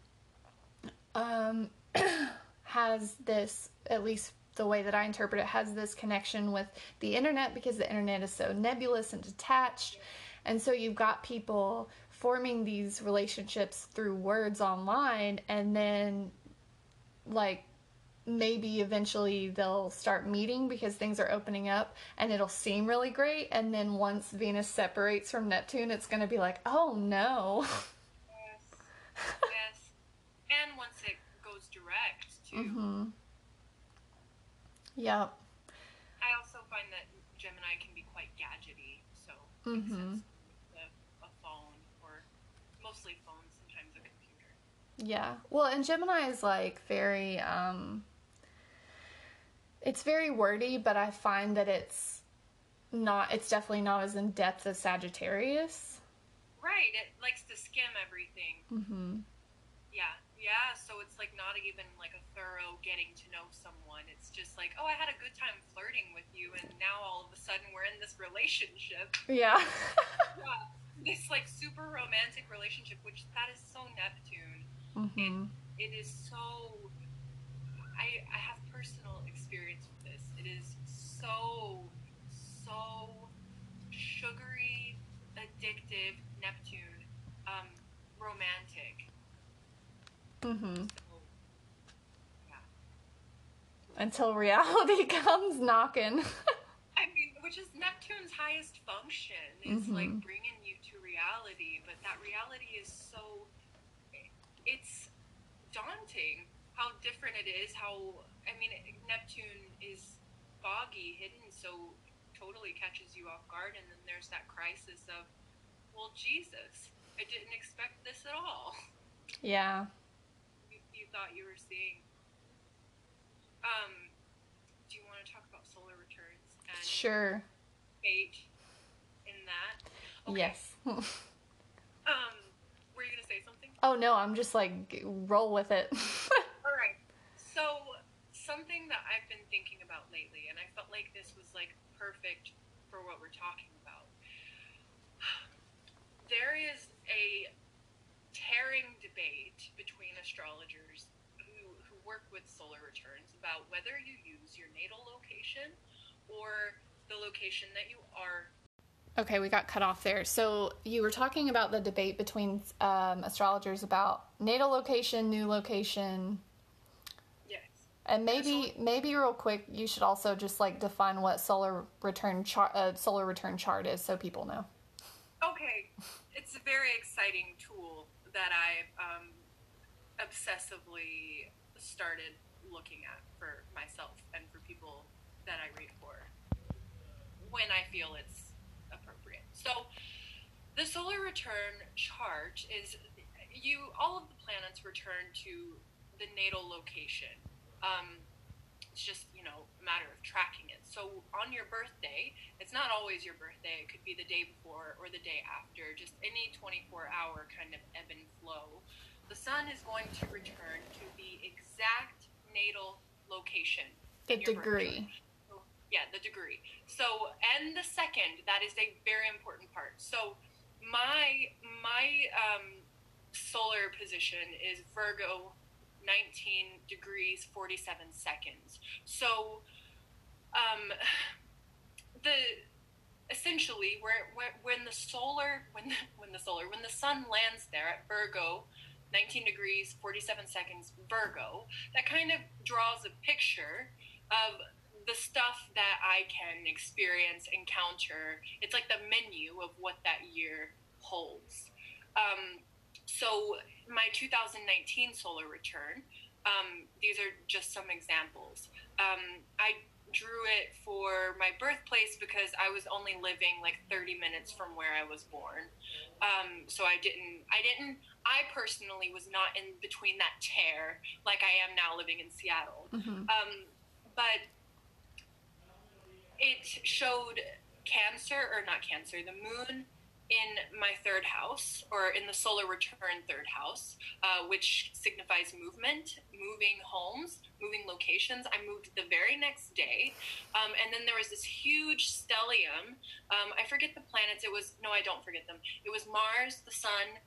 um [clears throat] has this at least the way that I interpret it, has this connection with the internet because the internet is so nebulous and detached. And so you've got people forming these relationships through words online, and then, like, maybe eventually they'll start meeting because things are opening up and it'll seem really great. And then once Venus separates from Neptune, it's going to be like, oh no. Yes. yes. And once it goes direct, too. Mm-hmm. Yep. I also find that Gemini can be quite gadgety, so Mhm. a, a phone or mostly phones, sometimes a computer. Yeah. Well, and Gemini is like very um it's very wordy, but I find that it's not it's definitely not as in depth as Sagittarius. Right, it likes to skim everything. Mhm. Yeah, so it's like not even like a thorough getting to know someone. It's just like, oh, I had a good time flirting with you, and now all of a sudden we're in this relationship. Yeah. [laughs] [laughs] Yeah, this like super romantic relationship, which that is so Neptune. mhm. it is so I, I have personal experience with this it is so so sugary addictive neptune um, romantic Mhm. yeah Until reality [laughs] comes knocking. i mean which is neptune's highest function is like Mhm. bringing you to reality but that reality is so it's daunting how different it is how i mean neptune is foggy hidden so totally catches you off guard and then there's that crisis of well jesus i didn't expect this at all yeah. You, thought you were seeing um do you want to talk about solar returns and Sure. fate in that Okay. Yes. [laughs] um were you gonna say something oh no, I'm just like roll with it. [laughs] All right. So something that I've been thinking about lately, and I felt like this was like perfect for what we're talking about. There is a tearing debate between astrologers work with solar returns about whether you use your natal location or the location that you are. Okay, we got cut off there. So you were talking about the debate between um, astrologers about natal location, new location, yes. And maybe maybe real quick, you should also just like define what solar return chart uh, solar return chart is, so people know. Okay, it's a very exciting tool that I um, obsessively started looking at for myself and for people that I read for when I feel it's appropriate. So, the solar return chart is you all of the planets return to the natal location. Um, it's just you know a matter of tracking it. So on your birthday, it's not always your birthday. It could be the day before or the day after. Just any 24 hour kind of ebb and flow. The sun is going to return to the exact natal location. The in your birthday. degree. Yeah, the degree. So, and the second, that is a very important part. So, my my um, solar position is Virgo, 19 degrees 47 seconds. So, um, the essentially where, where when the solar when the, when the solar when the sun lands there at Virgo 19 degrees 47 seconds Virgo. That kind of draws a picture of the stuff that I can experience encounter. It's like the menu of what that year holds. Um, so my 2019 solar return um, these are just some examples. Um, I drew it for my birthplace because I was only living like 30 minutes from where I was born. Um, so I didn't, I didn't, I personally was not in between that tear like I am now living in Seattle. Mhm. Um, but it showed Cancer, or not Cancer, the moon in my third house, or in the solar return third house, uh, which signifies movement, moving homes, moving locations. I moved the very next day. Um, and then there was this huge stellium. Um, I forget the planets. It was, no, I don't forget them. It was Mars, the Sun,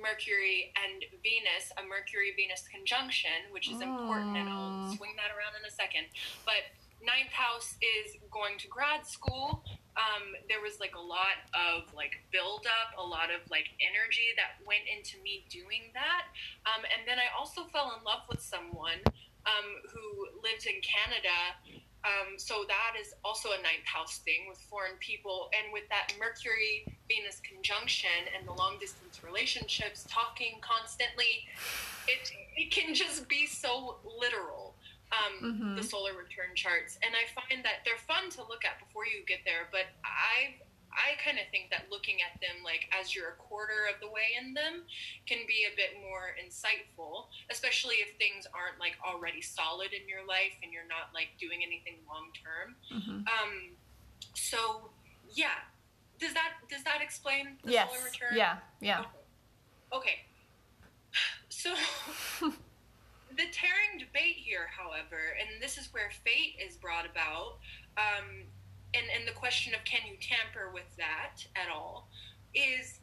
Mercury and Venus, a Mercury Venus conjunction, which is important, and I'll swing that around in a second. But ninth house is going to grad school. Um, there was like a lot of like build up, a lot of like energy that went into me doing that. Um, and then I also fell in love with someone um, who lives in Canada. Um, so that is also a ninth house thing with foreign people. And with that Mercury Venus conjunction and the long distance relationships, talking constantly, it, it can just be so literal. Um, Mhm. The solar return charts, and I find that they're fun to look at before you get there. But I, I kind of think that looking at them like as you're a quarter of the way in them can be a bit more insightful, especially if things aren't like already solid in your life and you're not like doing anything long term. Mhm. Um, so yeah, does that does that explain the Yes. solar return? Yeah. Yeah. Okay. [sighs] So [laughs] the tearing debate here, however, and this is where fate is brought about, um, and and the question of can you tamper with that at all, is.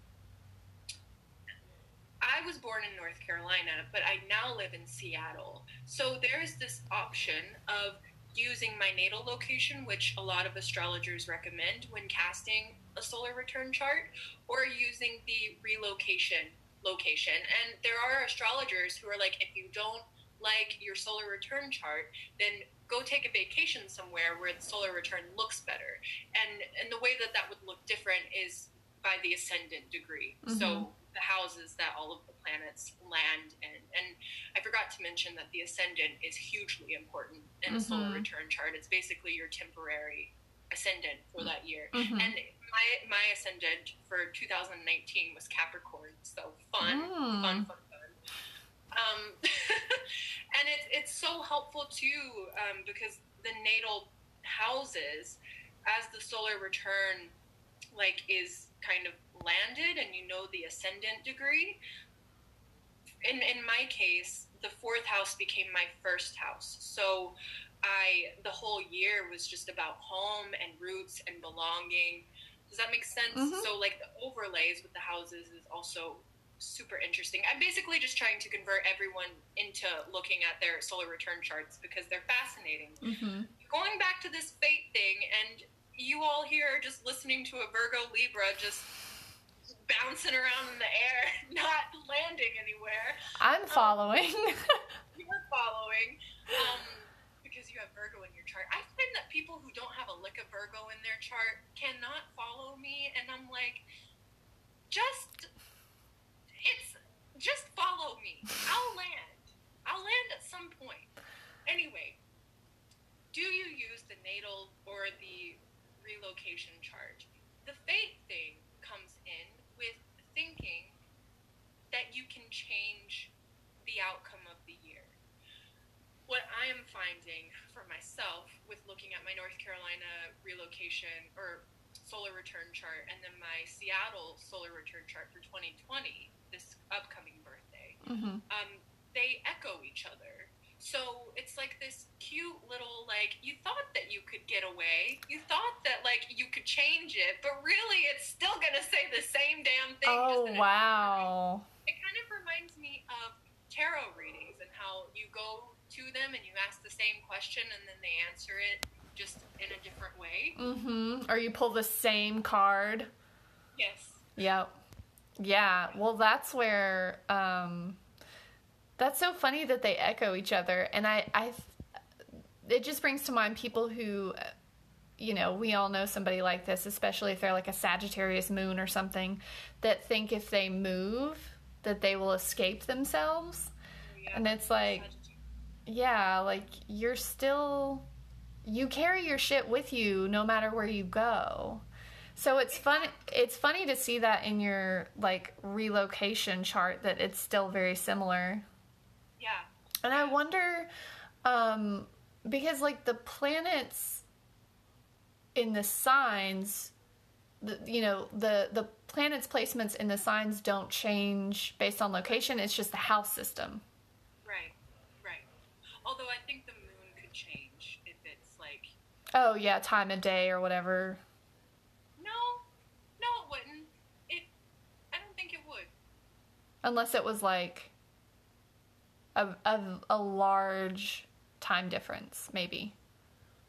I was born in North Carolina, but I now live in Seattle. So there's this option of using my natal location, which a lot of astrologers recommend when casting a solar return chart, or using the relocation location. And there are astrologers who are like, if you don't like your solar return chart, then go take a vacation somewhere where the solar return looks better. And and the way that that would look different is by the ascendant degree. So the houses that all of the planets land in. And I forgot to mention that the ascendant is hugely important in a solar Mhm. return chart. It's basically your temporary ascendant for that year. Mhm. And my my ascendant for 2019 was Capricorn, so fun, Mm. fun, fun, fun. Um, [laughs] and it's it's so helpful too um, because the natal houses, as the solar return, like is kind of landed, and you know the ascendant degree. In in my case, the fourth house became my first house, so I the whole year was just about home and roots and belonging. Does that make sense? Mhm. So like the overlays with the houses is also super interesting. I'm basically just trying to convert everyone into looking at their solar return charts because they're fascinating. Mhm. Going back to this fate thing and you all here are just listening to a Virgo Libra just bouncing around in the air, [laughs] not landing anywhere I'm following. [laughs] you're following um, because you have Virgo in your chart. I find that people who don't have a lick of Virgo in their chart cannot follow me, and I'm like, just just follow me. I'll land. I'll land at some point. Anyway, do you use the natal or the relocation chart? The fate thing comes in with thinking that you can change the outcome of the year. What I am finding for myself with looking at my North Carolina relocation or solar return chart and then my Seattle solar return chart for 2020, this upcoming birthday, Mhm. um, they echo each other. So it's like this cute little like you thought that you could get away, you thought that like you could change it, but really it's still gonna say the same damn thing. Oh just in a wow. it kind of reminds me of tarot readings and how you go to them and you ask the same question and then they answer it just in a different way. Mm-hmm. Or you pull the same card. Yes. Yep. Yeah. Well, that's where um that's so funny that they echo each other and I I it just brings to mind people who you know, we all know somebody like this, especially if they're like a Sagittarius moon or something, that think if they move that they will escape themselves. Yeah. And it's like yeah, like you're still you carry your shit with you no matter where you go. So it's fun it's funny to see that in your like relocation chart that it's still very similar. yeah. And I wonder um because like the planets in the signs the, you know the the planets placements in the signs don't change based on location it's just the house system Right. Right. Although I think the moon could change if it's like oh yeah time of day or whatever no, no, it wouldn't. It. I don't think it would. Unless it was like a a, a large time difference, maybe.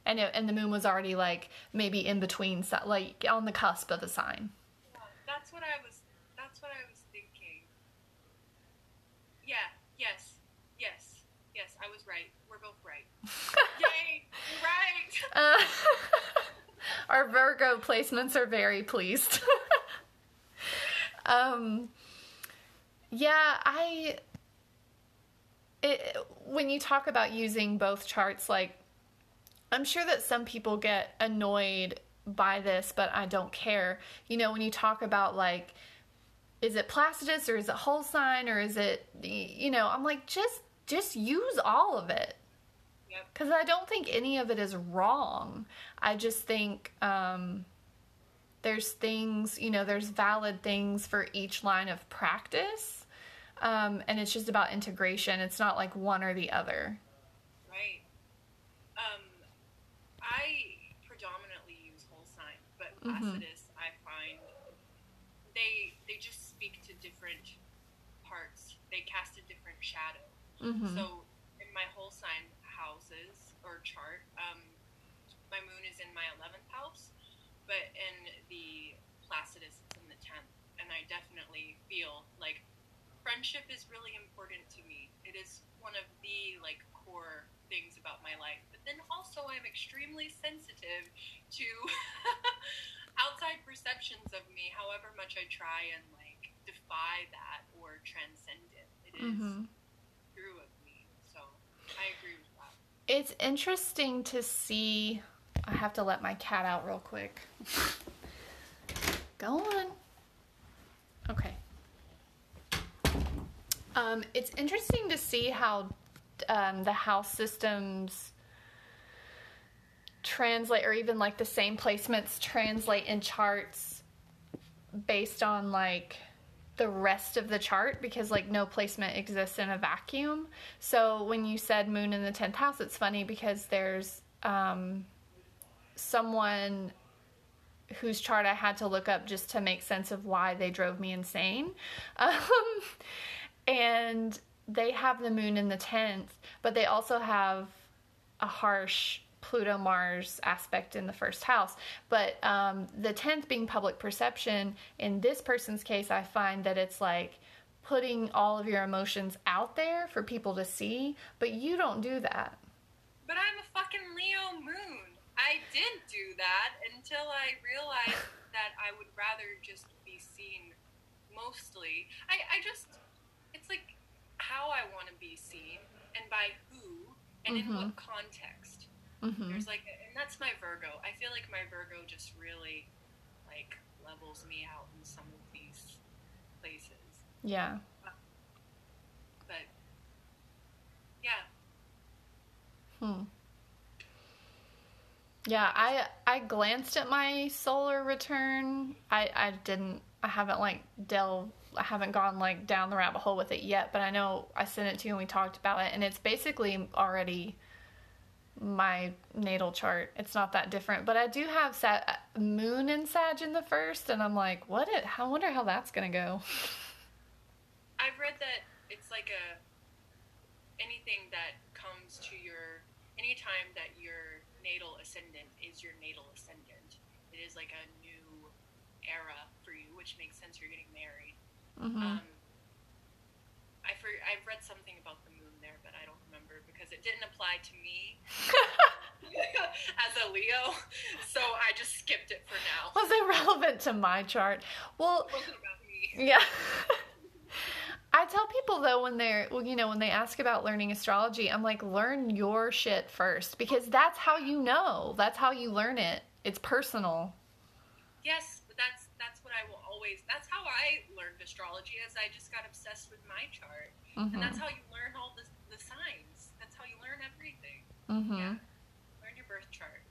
And it, and the moon was already like maybe in between, like on the cusp of the sign. Yeah, that's what I was. That's what I was thinking. Yeah. Yes. Yes. Yes. I was right. We're both right. [laughs] Yay! Right. Uh, [laughs] our Virgo placements are very pleased. [laughs] um, yeah, I. It, when you talk about using both charts, like, I'm sure that some people get annoyed by this, but I don't care. You know, when you talk about, like, is it Placidus or is it whole sign or is it, you know, I'm like, just just use all of it Yep. because I don't think any of it is wrong. I just think um, there's things, you know, there's valid things for each line of practice. Um, and it's just about integration. It's not like one or the other. Right. Um, I predominantly use whole sign, but Mhm. Placidus, I find they they just speak to different parts. They cast a different shadow. Mm-hmm. So in my whole sign houses or chart, um, my moon is in my eleventh house, but in the Placidus, it's in the tenth, and I definitely feel like friendship is really important to me. It is one of the like core things about my life. But then also I'm extremely sensitive to [laughs] outside perceptions of me, however much I try and like defy that or transcend it. It is Mhm. true of me. So I agree with that. It's interesting to see. I have to let my cat out real quick. [laughs] Go on. Okay. Um, it's interesting to see how um, the house systems translate, or even like the same placements translate in charts based on like the rest of the chart because like no placement exists in a vacuum. So when you said moon in the 10th house, it's funny because there's um, someone whose chart I had to look up just to make sense of why they drove me insane. [laughs] Um, and they have the moon in the 10th, but they also have a harsh Pluto Mars aspect in the first house. But um, the 10th being public perception, in this person's case, I find that it's like putting all of your emotions out there for people to see, but you don't do that. But I'm a fucking Leo moon. I didn't do that until I realized that I would rather just be seen mostly. I, I just, how I want to be seen and by who and in what context. hmm There's like, and that's my Virgo. I feel like my Virgo just really like levels me out in some of these places. Yeah. But yeah, Hmm. Yeah, I I glanced at my solar return. I I didn't. I haven't like delved. I haven't gone like down the rabbit hole with it yet. But I know I sent it to you and we talked about it, and it's basically already my natal chart. It's not that different. But I do have Sa- Moon and Sag in the first, and I'm like, what? It? I wonder how that's gonna go. [laughs] I've read that it's like a anything that comes to your anytime that your natal ascendant is your natal ascendant. It is like a new era for you, which makes sense. You're getting married. Hmm Um, I for, I've read something about the moon there, but I don't remember because it didn't apply to me [laughs] [laughs] as a Leo, so I just skipped it for now. Was it relevant to my chart? Well, It wasn't about me. Yeah. [laughs] I tell people though when they're well, you know when they ask about learning astrology, I'm like learn your shit first because that's how you know. That's how you learn it. It's personal. Yes, but that's that's what I will always. That's how I learned astrology. As I just got obsessed with my chart, Mhm. and that's how you learn all the the signs. That's how you learn everything. Mm-hmm. Learn your birth chart.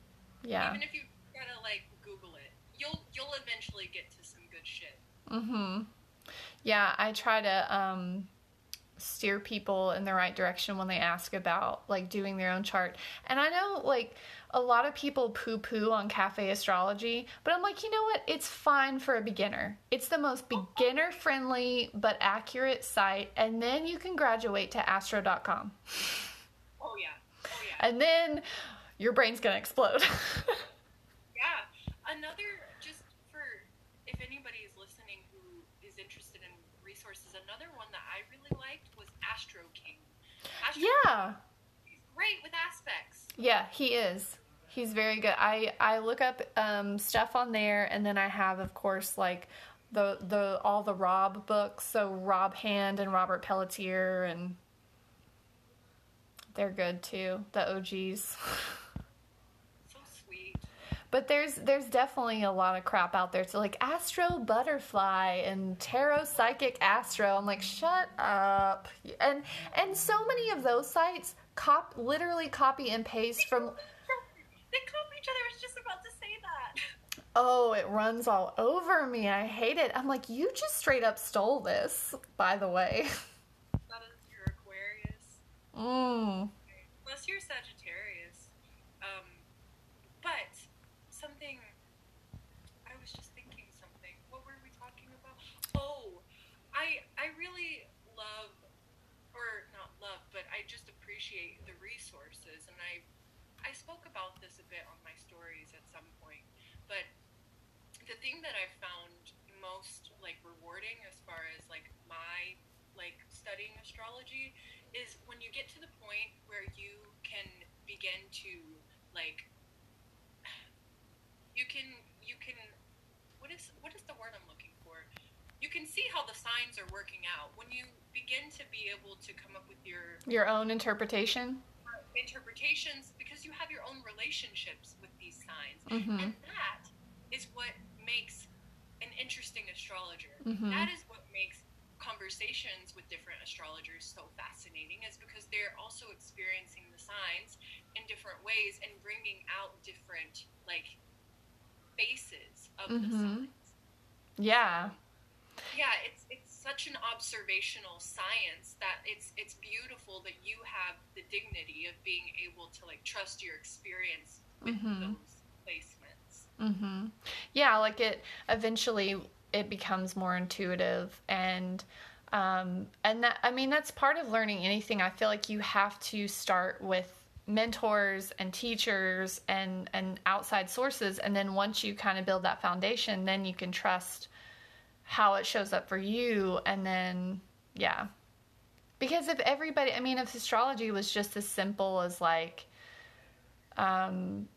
Yeah. Even if you gotta like Google it, you'll you'll eventually get to some good shit. Mm-hmm. Yeah, I try to um steer people in the right direction when they ask about like doing their own chart. And I know like a lot of people poo poo on cafe astrology, but I'm like, you know what? It's fine for a beginner. It's the most beginner friendly but accurate site, and then you can graduate to astro.com. Oh, yeah. Oh, yeah. And then your brain's gonna explode. [laughs] yeah. Another, just for if anybody is listening who is interested in resources, another one that I really liked was Astro King. Astro yeah. He's great with aspects. Yeah, he is. He's very good. I I look up um, stuff on there, and then I have, of course, like the the all the Rob books. So Rob Hand and Robert Pelletier, and they're good too. The OGs. So sweet. But there's there's definitely a lot of crap out there. So like Astro Butterfly and Tarot Psychic Astro. I'm like, shut up. And and so many of those sites cop literally copy and paste from They copy each other. I was just about to say that. Oh, it runs all over me. I hate it. I'm like, you just straight up stole this, by the way. That is your Aquarius. Mm. Unless you're Sagittarius. Um, but something. I was just thinking something. What were we talking about? Oh, I I really love, or not love, but I just appreciate the resources, and I I spoke about this a bit on my stories at some point. But the thing that I found most like rewarding as far as like my like studying astrology is when you get to the point where you can begin to like [sighs] you can you can what is what is the word I'm looking for? You can see how the signs are working out when you begin to be able to come up with your Your own interpretation? interpretations you have your own relationships with these signs. Mhm. And that is what makes an interesting astrologer. Mhm. That is what makes conversations with different astrologers so fascinating is because they're also experiencing the signs in different ways and bringing out different like faces of the Mhm. signs. Yeah. Yeah, it's it's such an observational science that it's it's beautiful that you have the dignity of being able to like trust your experience with Mhm. those placements. Mm-hmm. Yeah, like it eventually it becomes more intuitive and um and that I mean that's part of learning anything. I feel like you have to start with mentors and teachers and and outside sources and then once you kind of build that foundation, then you can trust how it shows up for you and then yeah. Because if everybody, I mean if astrology was just as simple as like um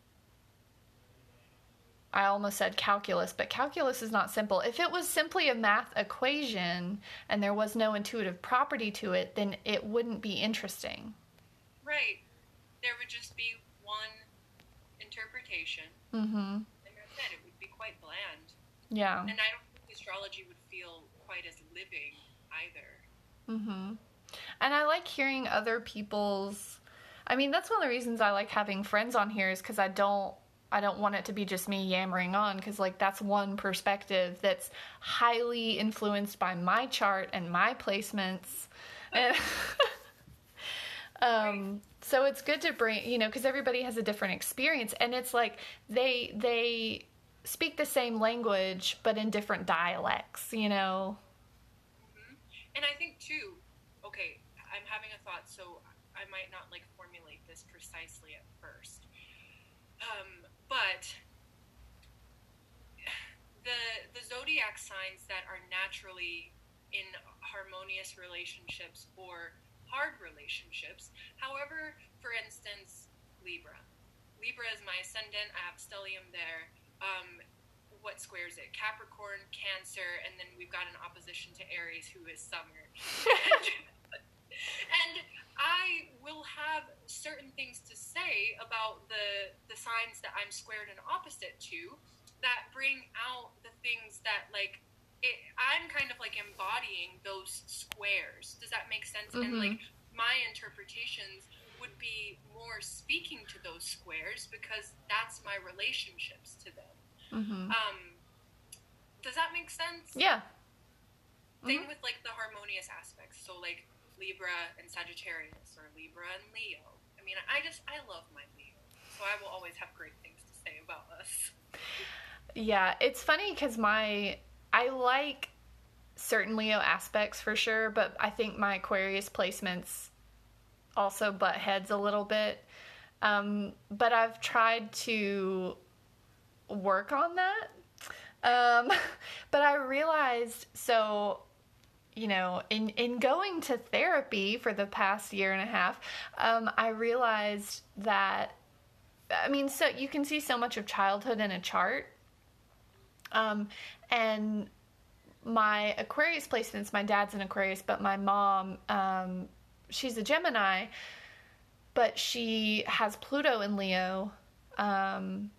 I almost said calculus, but calculus is not simple. If it was simply a math equation and there was no intuitive property to it, then it wouldn't be interesting. Right. There would just be one interpretation. Mm-hmm. Like I said, it would be quite bland. Yeah. And I don't astrology would feel quite as living either. Mm-hmm. And I like hearing other people's. I mean, that's one of the reasons I like having friends on here is because I don't. I don't want it to be just me yammering on because, like, that's one perspective that's highly influenced by my chart and my placements. [laughs] And [laughs] um, so it's good to bring, you know, because everybody has a different experience, and it's like they they speak the same language but in different dialects, you know. hmm And I think too, okay, I'm having a thought, so I might not like formulate this precisely at first. Um, but the the zodiac signs that are naturally in harmonious relationships or hard relationships. However, for instance, Libra. Libra is my ascendant. I have stellium there. Um, what squares it? Capricorn, Cancer, and then we've got an opposition to Aries, who is summer. [laughs] and I will have certain things to say about the the signs that I'm squared and opposite to that bring out the things that like it, I'm kind of like embodying those squares. Does that make sense? And Mhm. like my interpretations would be more speaking to those squares because that's my relationships to them. Mm-hmm. Um, does that make sense? Yeah. Same Mhm. with like the harmonious aspects. So like Libra and Sagittarius or Libra and Leo. I mean, I just I love my Leo. So I will always have great things to say about us. [laughs] Yeah, it's funny because my I like certain Leo aspects for sure, but I think my Aquarius placements also butt heads a little bit. Um, but I've tried to work on that. Um, [laughs] but I realized so you know in in going to therapy for the past year and a half um, i realized that i mean so you can see so much of childhood in a chart um, and my aquarius placements my dad's an aquarius but my mom um, she's a gemini but she has pluto in leo um,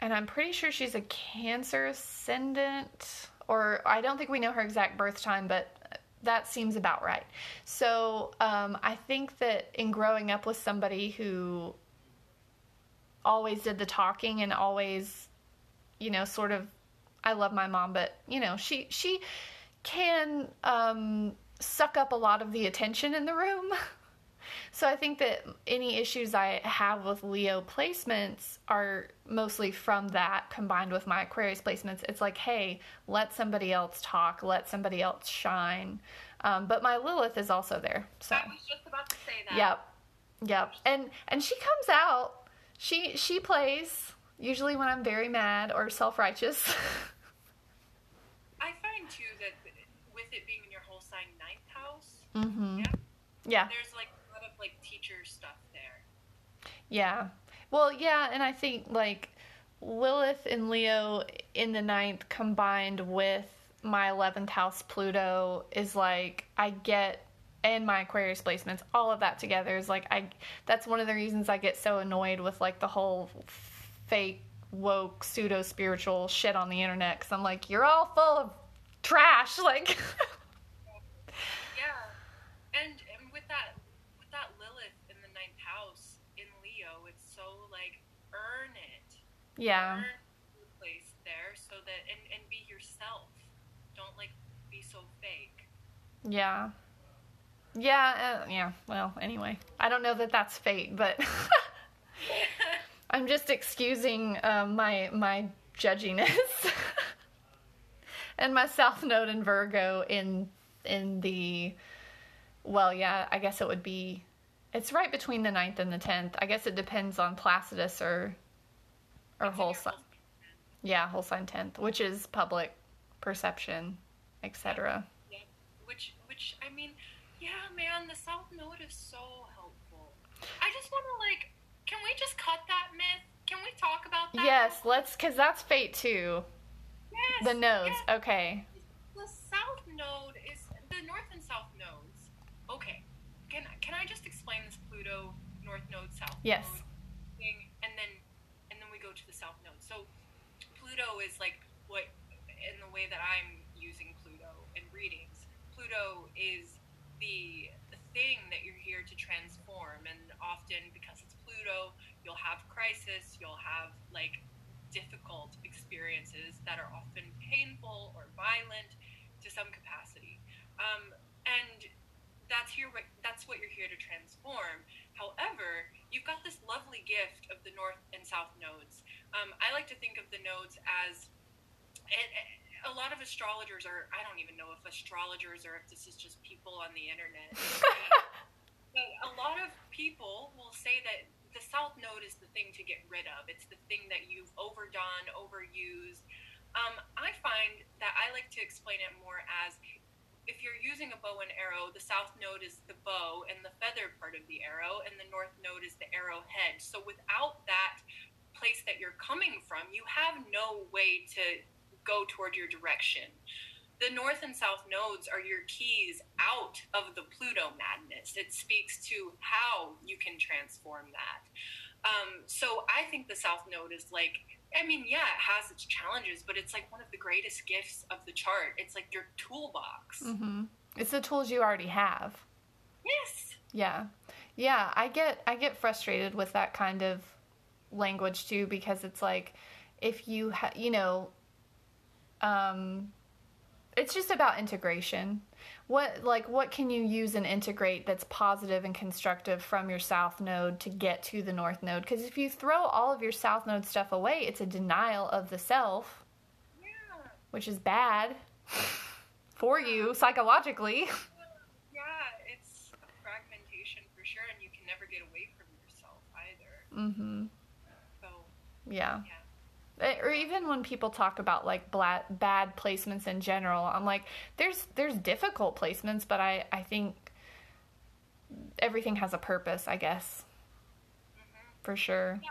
and i'm pretty sure she's a cancer ascendant or I don't think we know her exact birth time, but that seems about right. So um, I think that in growing up with somebody who always did the talking and always, you know, sort of, I love my mom, but you know, she she can um, suck up a lot of the attention in the room. [laughs] So I think that any issues I have with Leo placements are mostly from that combined with my Aquarius placements. It's like, hey, let somebody else talk, let somebody else shine. Um, but my Lilith is also there. So I was just about to say that. Yep. Yep. And and she comes out. She she plays usually when I'm very mad or self-righteous. [laughs] I find too that with it being in your whole sign ninth house, mm-hmm. Yeah. Yeah. there's like a lot of like teacher stuff there. Yeah. Well, yeah, and I think like Lilith and Leo in the ninth combined with my 11th house Pluto is like, I get, and my Aquarius placements, all of that together is like, I, that's one of the reasons I get so annoyed with like the whole fake, woke, pseudo spiritual shit on the internet. Cause I'm like, you're all full of trash. [laughs] Like, Yeah, and, and with that with that Lilith in the ninth house in Leo, it's so like earn it, yeah. place there, so that and and be yourself. Don't like be so fake. Yeah. Yeah, uh, yeah. Well, anyway, I don't know that that's fate, but [laughs] I'm just excusing um, my my judginess [laughs] and my South Node in Virgo in in the well, yeah. I guess it would be. It's right between the 9th and the tenth. I guess it depends on Placidus or or whole sign. Yeah, whole sign tenth, which is public perception, etc. Yeah, which which I mean, yeah, man, the South Node is so helpful. I just want to like, can we just cut that myth? Can we talk about that? Yes, let's, because that's fate too. Yes, The nodes. yes. Okay. The South Node is the North and South nodes. Okay, can can I just explain this Pluto North Node South Yes. Node thing, and then and then we go to the South Node. So Pluto is like what in the way that I'm using Pluto in readings. Pluto is the thing that you're here to transform, and often because it's Pluto, you'll have crisis, you'll have like difficult experiences that are often painful or violent to some capacity. Um, and that's here. That's what you're here to transform. However, you've got this lovely gift of the north and south nodes. Um, I like to think of the nodes as, and a lot of astrologers are. I don't even know if astrologers or if this is just people on the internet. [laughs] but a lot of people will say that the south node is the thing to get rid of. It's the thing that you've overdone, overused. Um, I find that I like to explain it more as if you're using a bow and arrow, the south node is the bow and the feather part of the arrow, and the north node is the arrowhead. So without that place that you're coming from, you have no way to go toward your direction. The north and south nodes are your keys out of the Pluto madness. It speaks to how you can transform that. Um, so I think the south node is like, I mean, yeah, it has its challenges, but it's like one of the greatest gifts of the chart. It's like your toolbox. hmm It's the tools you already have. Yes. Yeah, yeah. I get I get frustrated with that kind of language too because it's like if you ha- you know, um, it's just about integration. What like what can you use and integrate that's positive and constructive from your south node to get to the north node? Because if you throw all of your south node stuff away, it's a denial of the self, Yeah. which is bad [laughs] for you psychologically. [laughs] Yeah, it's a fragmentation for sure, and you can never get away from yourself either. Mhm. Yeah. yeah. Eh, or even when people talk about like bla- bad placements in general i'm like there's there's difficult placements but i i think everything has a purpose i guess for sure Yeah,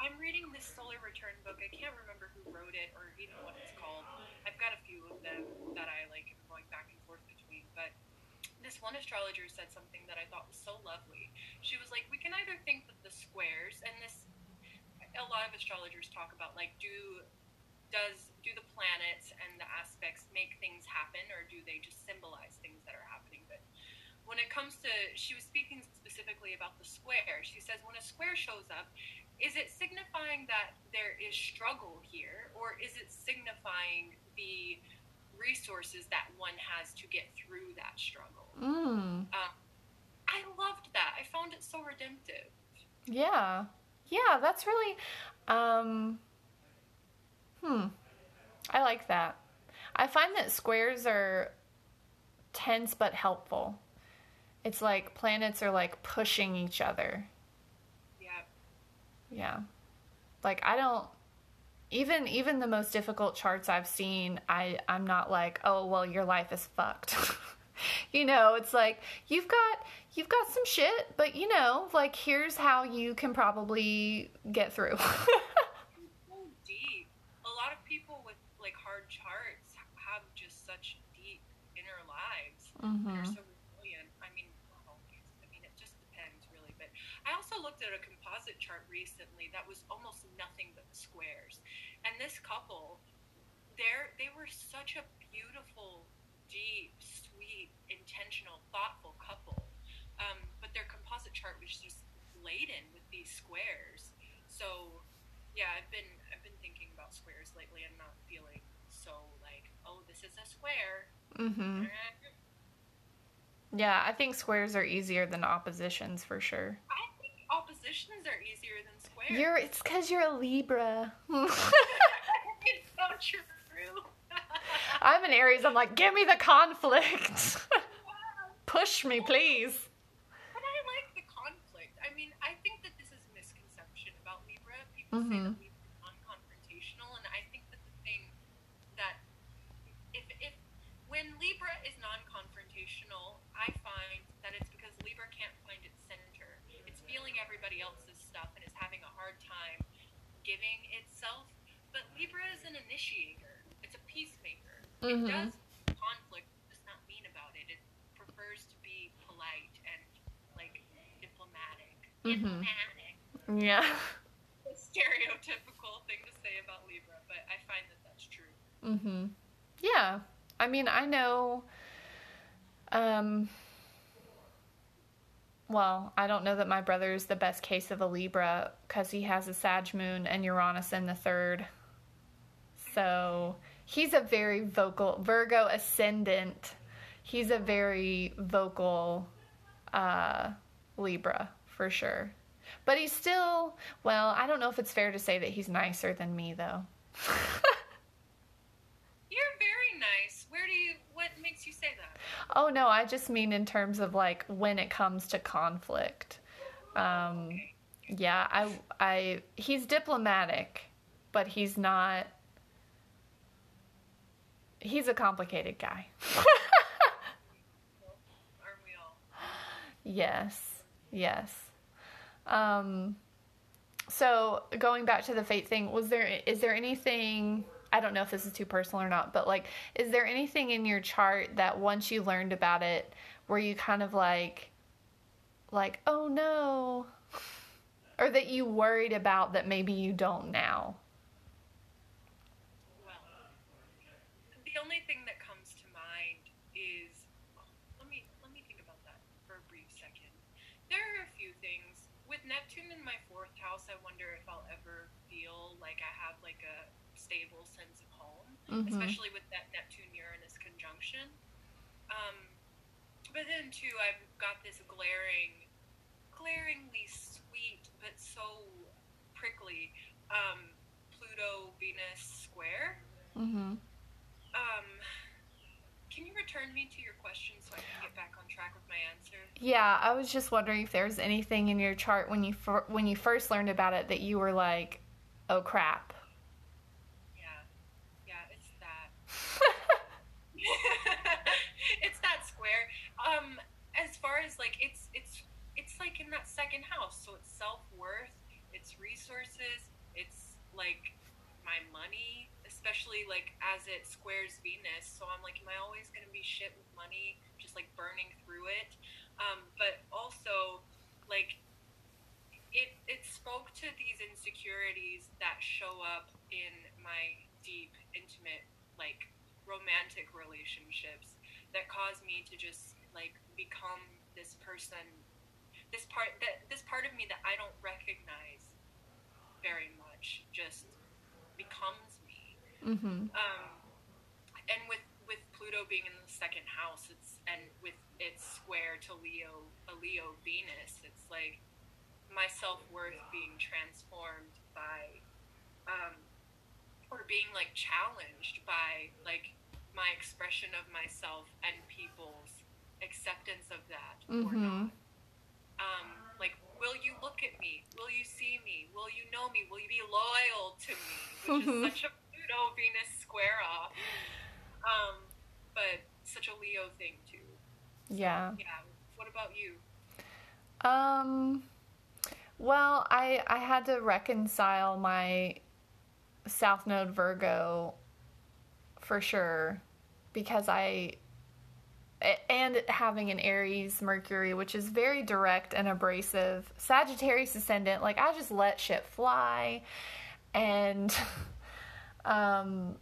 I'm reading this Solar Return book. I can't remember who wrote it or even what it's called. I've got a few of them that I like am going back and forth between, but this one astrologer said something that I thought was so lovely. She was like, "We can either think that the squares and this a lot of astrologers talk about like do does do the planets and the aspects make things happen or do they just symbolize things that are happening? But when it comes to she was speaking specifically about the square. She says when a square shows up is it signifying that there is struggle here or is it signifying the resources that one has to get through that struggle? Mm, um, i loved that. I found it so redemptive. Yeah yeah that's really um hmm i like that i find that squares are tense but helpful it's like planets are like pushing each other yeah Yeah. Like I don't even even the most difficult charts I've seen, I I'm not like, "Oh, well, your life is fucked." [laughs] you know, it's like you've got you've got some shit, but you know, like here's how you can probably get through. [laughs] so deep. A lot of people with like hard charts have just such deep inner lives. They're mhm. so resilient. I mean, well, I mean, it just depends really. But I also looked at a composite chart recently that was almost nothing but squares, and this couple, there they were such a beautiful, deep, sweet, intentional, thoughtful couple. Um, but their composite chart was just laden with these squares. So yeah, I've been I've been thinking about squares lately and not feeling so like, oh, this is a square. Mm-hmm. Yeah, I think squares are easier than oppositions for sure. I think oppositions are easier than squares. You're it's cuz you're a Libra. [laughs] it's so true. [laughs] I'm an Aries. I'm like, "Give me the conflict." [laughs] Push me, please. But I like the conflict. I mean, I think that this is a misconception about Libra. People say Mhm. that Libra non-confrontational, and I think that the thing that if if when Libra is non-confrontational, I find that it's because Libra can't find its center. It's feeling everybody else's stuff and is having a hard time giving itself. But Libra is an initiator. It's a peacemaker. Mhm. It does conflict, does not mean about it. It prefers to be polite and like diplomatic. Mhm. Diplomatic. Yeah. Stereotypical thing to say about Libra, but I find that that's true. Mhm. Yeah. I mean, I know um well, I don't know that my brother is the best case of a Libra cuz he has a Sag moon and Uranus in the 3rd. So, he's a very vocal Virgo ascendant. He's a very vocal uh Libra for sure. But he's still, well, I don't know if it's fair to say that he's nicer than me though. [laughs] You're very nice. Where do you? What makes you say that? Oh no, I just mean in terms of like when it comes to conflict. Um, yeah, I, I, he's diplomatic, but he's not. He's a complicated guy. [laughs] Aren't we all? yes, yes. Um, so going back to the fate thing, was there is there anything? I don't know if this is too personal or not, but like, is there anything in your chart that once you learned about it, were you kind of like, like, oh no, [laughs] or that you worried about that maybe you don't now? Well, the only thing that comes to mind is let me let me think about that for a brief second. There are a few things with Neptune in my fourth house. I wonder if I'll ever feel like I have like a stable sense of home, Mhm. especially with that Neptune Uranus conjunction. Um, but then too, I've got this glaring, glaringly sweet but so prickly um, Pluto Venus square. Mm-hmm. Um, return me to your question so I can get back on track with my answer? Yeah, I was just wondering if there's anything in your chart when you fir- when you first learned about it that you were like, "Oh crap." Yeah, yeah, it's that. [laughs] [laughs] it's that square. Um, as far as like it's it's it's like in that second house, so it's self worth, it's resources, it's like my money, especially like as it squares Venus. So I'm like, am I always gonna be shit with money, just like burning through it? Um, but also like it it spoke to these insecurities that show up in my deep, intimate, like romantic relationships that cause me to just like become this person this part that this part of me that I don't recognize very much just becomes me. Mm-hmm. Um, and with with Pluto being in the second house, it's and with its square to Leo, a Leo Venus, it's like my self worth being transformed by, um, or being like challenged by like my expression of myself and people's acceptance of that or Mm-hmm. not. Um, like, will you look at me? Will you see me? Will you know me? Will you be loyal to me? Which is such a Pluto Venus square off. Um, but such a Leo thing too. Yeah. Yeah. What about you? Um well, I I had to reconcile my South Node Virgo for sure because I and having an Aries Mercury, which is very direct and abrasive. Sagittarius ascendant, like I just let shit fly, and [laughs] um,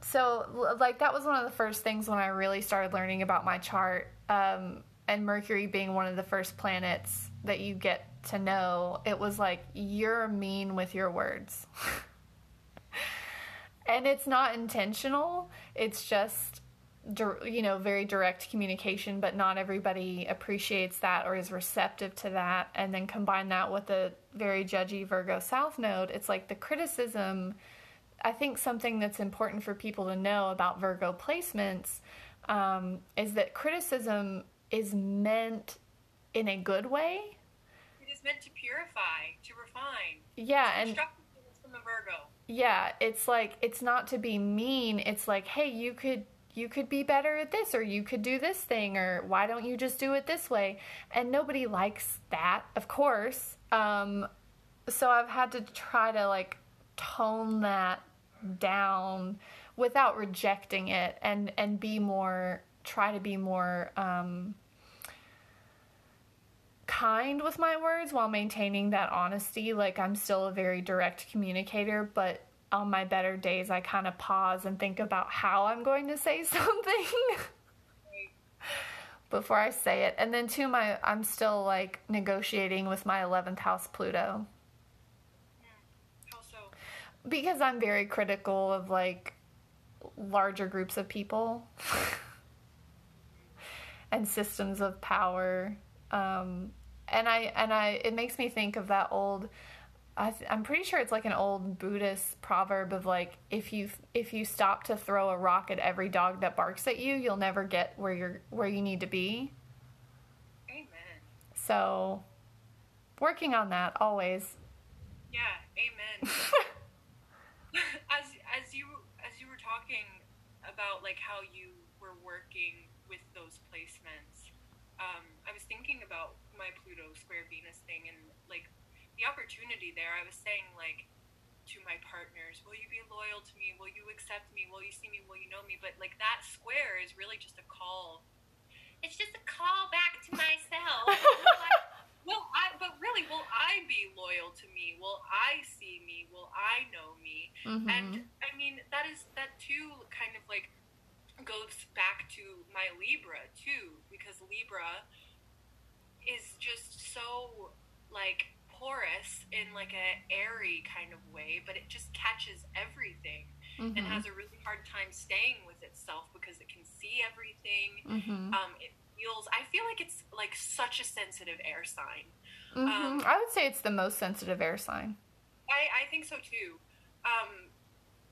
so like that was one of the first things when I really started learning about my chart. Um, and Mercury being one of the first planets that you get to know, it was like you're mean with your words. [laughs] and it's not intentional. It's just you know very direct communication but not everybody appreciates that or is receptive to that and then combine that with a very judgy virgo south node it's like the criticism i think something that's important for people to know about virgo placements um, is that criticism is meant in a good way It is meant to purify, to refine. yeah and from a Virgo. yeah it's like it's not to be mean it's like hey you could you could be better at this or you could do this thing or why don't you just do it this way and nobody likes that of course um, so i've had to try to like tone that down without rejecting it and and be more try to be more um, kind with my words while maintaining that honesty. Like I'm still a very direct communicator, but on my better days, I kind of pause and think about how I'm going to say [laughs] something before I say it. And then too, my I'm still like negotiating with my 11th house Pluto? Because I'm very critical of like larger groups of people [laughs] and systems of power. Um, and I and I it makes me think of that old. I I'm pretty sure it's like an old Buddhist proverb of like if you if you stop to throw a rock at every dog that barks at you, you'll never get where you're where you need to be. Amen. So, working on that always. Yeah, amen. [laughs] as as you as you were talking about like how you were working with those placements, um, I was thinking about my Pluto square Venus thing and like the opportunity there. I was saying like to my partners, will you be loyal to me? Will you accept me? Will you see me? Will you know me? But like that square is really just a call. It's just a call back to myself. [laughs] will, I. But really, will I be loyal to me? Will I see me? Will I know me? Mhm. And I mean, that is that too kind of like goes back to my Libra too, because Libra is just so like porous in like a airy kind of way, but it just catches everything. and Mhm. has a really hard time staying with itself because it can see everything. Mhm. Um, it I feel like it's like such a sensitive air sign. Mhm. um, I would say it's the most sensitive air sign. I, I think so too. Um,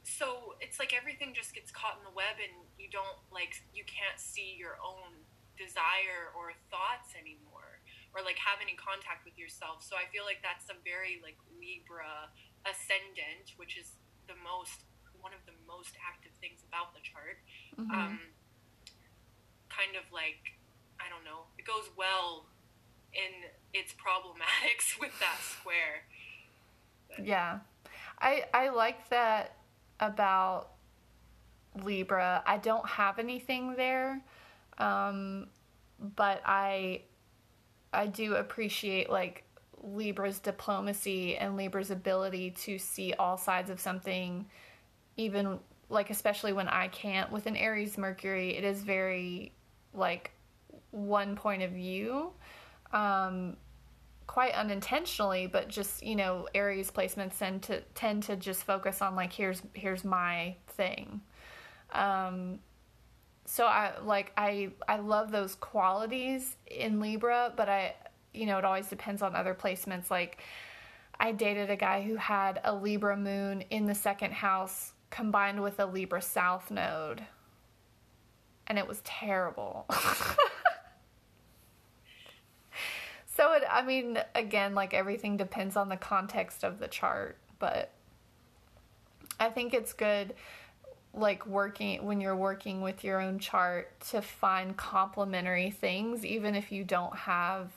so it's like everything just gets caught in the web, and you don't like you can't see your own desire or thoughts anymore, or like have any contact with yourself. So I feel like that's a very like Libra ascendant, which is the most one of the most active things about the chart. Mhm. Um, kind of like I don't know, it goes well in its problematics [laughs] with that square. Yeah. I I like that about Libra. I don't have anything there. Um but I I do appreciate like Libra's diplomacy and Libra's ability to see all sides of something even like especially when I can't with an Aries Mercury, it is very like one point of view. Um quite unintentionally, but just you know, Aries placements tend to tend to just focus on like here's here's my thing. Um, so I like I I love those qualities in Libra, but I you know it always depends on other placements. Like I dated a guy who had a Libra moon in the second house combined with a Libra South node, and it was terrible. [laughs] So it, I mean, again, like everything depends on the context of the chart, but I think it's good, like working when you're working with your own chart to find complementary things, even if you don't have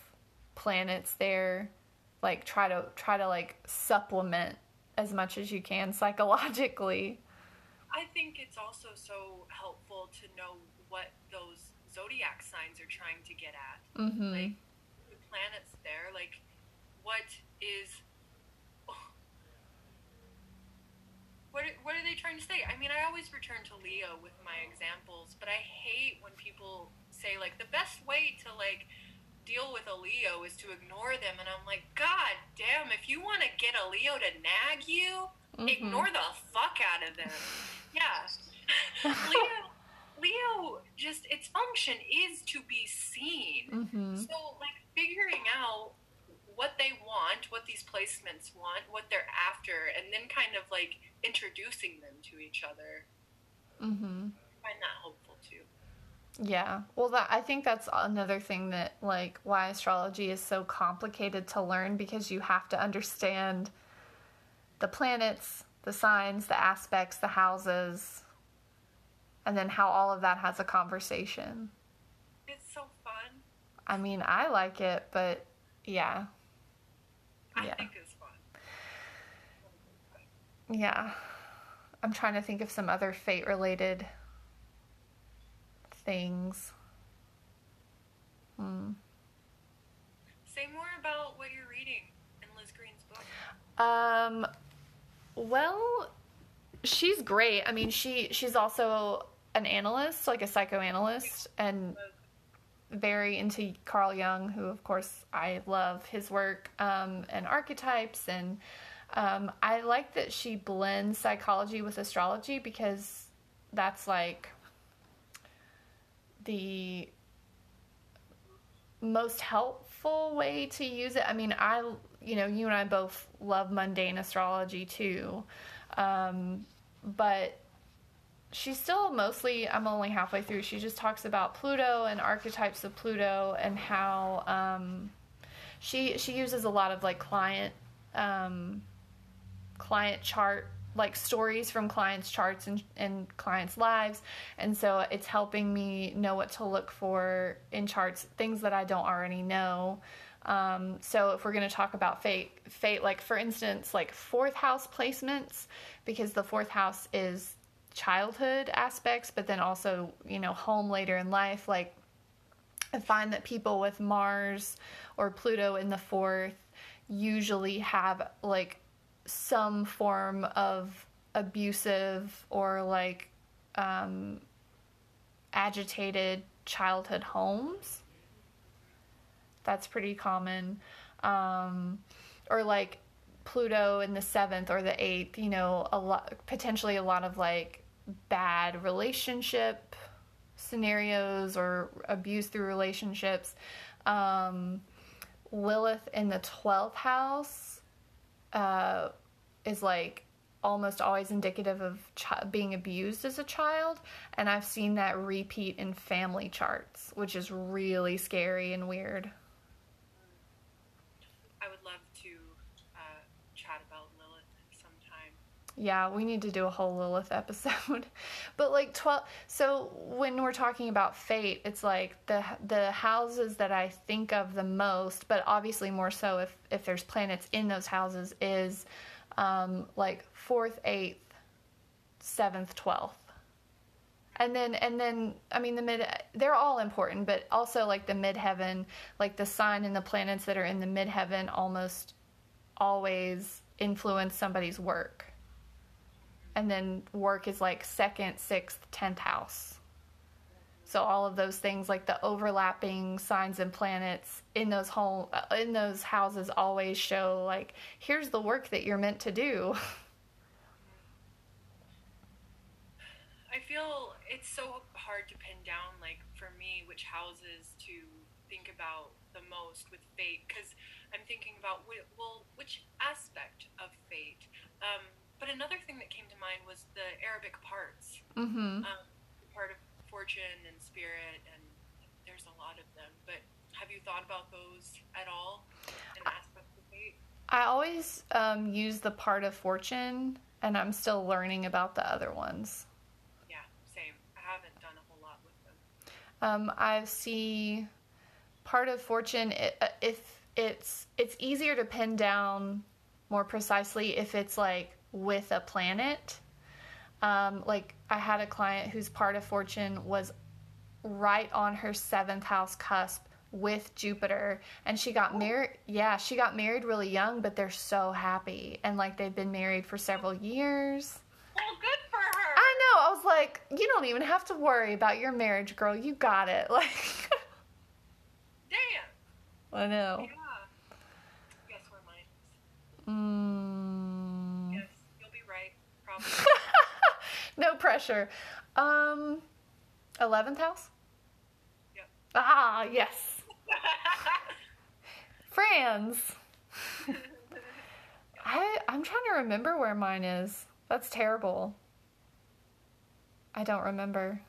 planets there. Like try to try to like supplement as much as you can psychologically. I think it's also so helpful to know what those zodiac signs are trying to get at. Mm-hmm. Like planets there, like what is what are, what are they trying to say? I mean, I always return to Leo with my examples, but I hate when people say like the best way to like deal with a Leo is to ignore them, and I'm like, God damn! If you want to get a Leo to nag you, Mhm. ignore the fuck out of them. Yeah, [laughs] Leo. Leo just its function is to be seen. Mm-hmm. So, like, figuring out what they want, what these placements want, what they're after, and then kind of like introducing them to each other. Mm-hmm. I find that hopeful too. Yeah. Well, that I think that's another thing that like why astrology is so complicated to learn because you have to understand the planets, the signs, the aspects, the houses, and then how all of that has a conversation. It's so fun. I mean, I like it, but yeah. I Yeah. think it's fun. Yeah. I'm trying to think of some other fate related things. Hmm. Say more about what you're reading in Liz Greene's book. Um, well, she's great. I mean, she she's also an analyst, like a psychoanalyst, and very into Carl Jung, who of course I love his work um, and archetypes, and um, I like that she blends psychology with astrology because that's like the most helpful way to use it. I mean, I, you know, you and I both love mundane astrology too. Um, but she's still mostly, I'm only halfway through. She just talks about Pluto and archetypes of Pluto and how um, she she uses a lot of like client um, client chart like stories from clients' charts and, and clients' lives. And so it's helping me know what to look for in charts, things that I don't already know. Um, so if we're going to talk about fate, fate, like for instance, like fourth house placements, because the fourth house is childhood aspects, but then also, you know, home later in life. Like I find that people with Mars or Pluto in the fourth usually have like some form of abusive or like um, agitated childhood homes. That's pretty common. Um, or like Pluto in the seventh or the eighth, you know, a lot potentially a lot of like bad relationship scenarios or abuse through relationships. Um, Lilith in the twelfth house uh, is like almost always indicative of chi- being abused as a child, and I've seen that repeat in family charts, which is really scary and weird. I would love to uh, chat about Lilith sometime. Yeah, we need to do a whole Lilith [laughs] episode. but like 12 so when we're talking about fate, it's like the the houses that I think of the most, but obviously more so if if there's planets in those houses is um like 4th, 8th, 7th, 12th. And then and then I mean the mid they're all important, but also like the midheaven, like the sign and the planets that are in the midheaven almost always influence somebody's work and then work is like second, sixth, tenth house. So all of those things, like the overlapping signs and planets in those home in those houses, always show like here's the work that you're meant to do. I feel it's so hard to pin down, like for me, which houses to think about the most with fate, because I'm thinking about well, which aspect of fate. Um, but another thing that came to mind was the Arabic parts, Mm-hmm. um, part of fortune and spirit, and there's a lot of them. But have you thought about those at all? An aspect of fate? I always um, use the part of fortune, and I'm still learning about the other ones. Yeah, same. I haven't done a whole lot with them. Um, I see part of fortune uh, if it's it's easier to pin down more precisely if it's like with a planet. Um, like I had a client whose part of fortune was right on her seventh house cusp with Jupiter, and she got married. Yeah, she got married really young, but they're so happy, and like they've been married for several years. Well, good for her. I know. I was like, you don't even have to worry about your marriage, girl. You got it. [laughs] Like, Damn. I know. Yeah. Guess where mine is. Mm, Yes, you'll be [laughs] no pressure. Um, eleventh house. Yep. Ah, yes. [laughs] Franz. [laughs] I I'm trying to remember where mine is. That's terrible. I don't remember.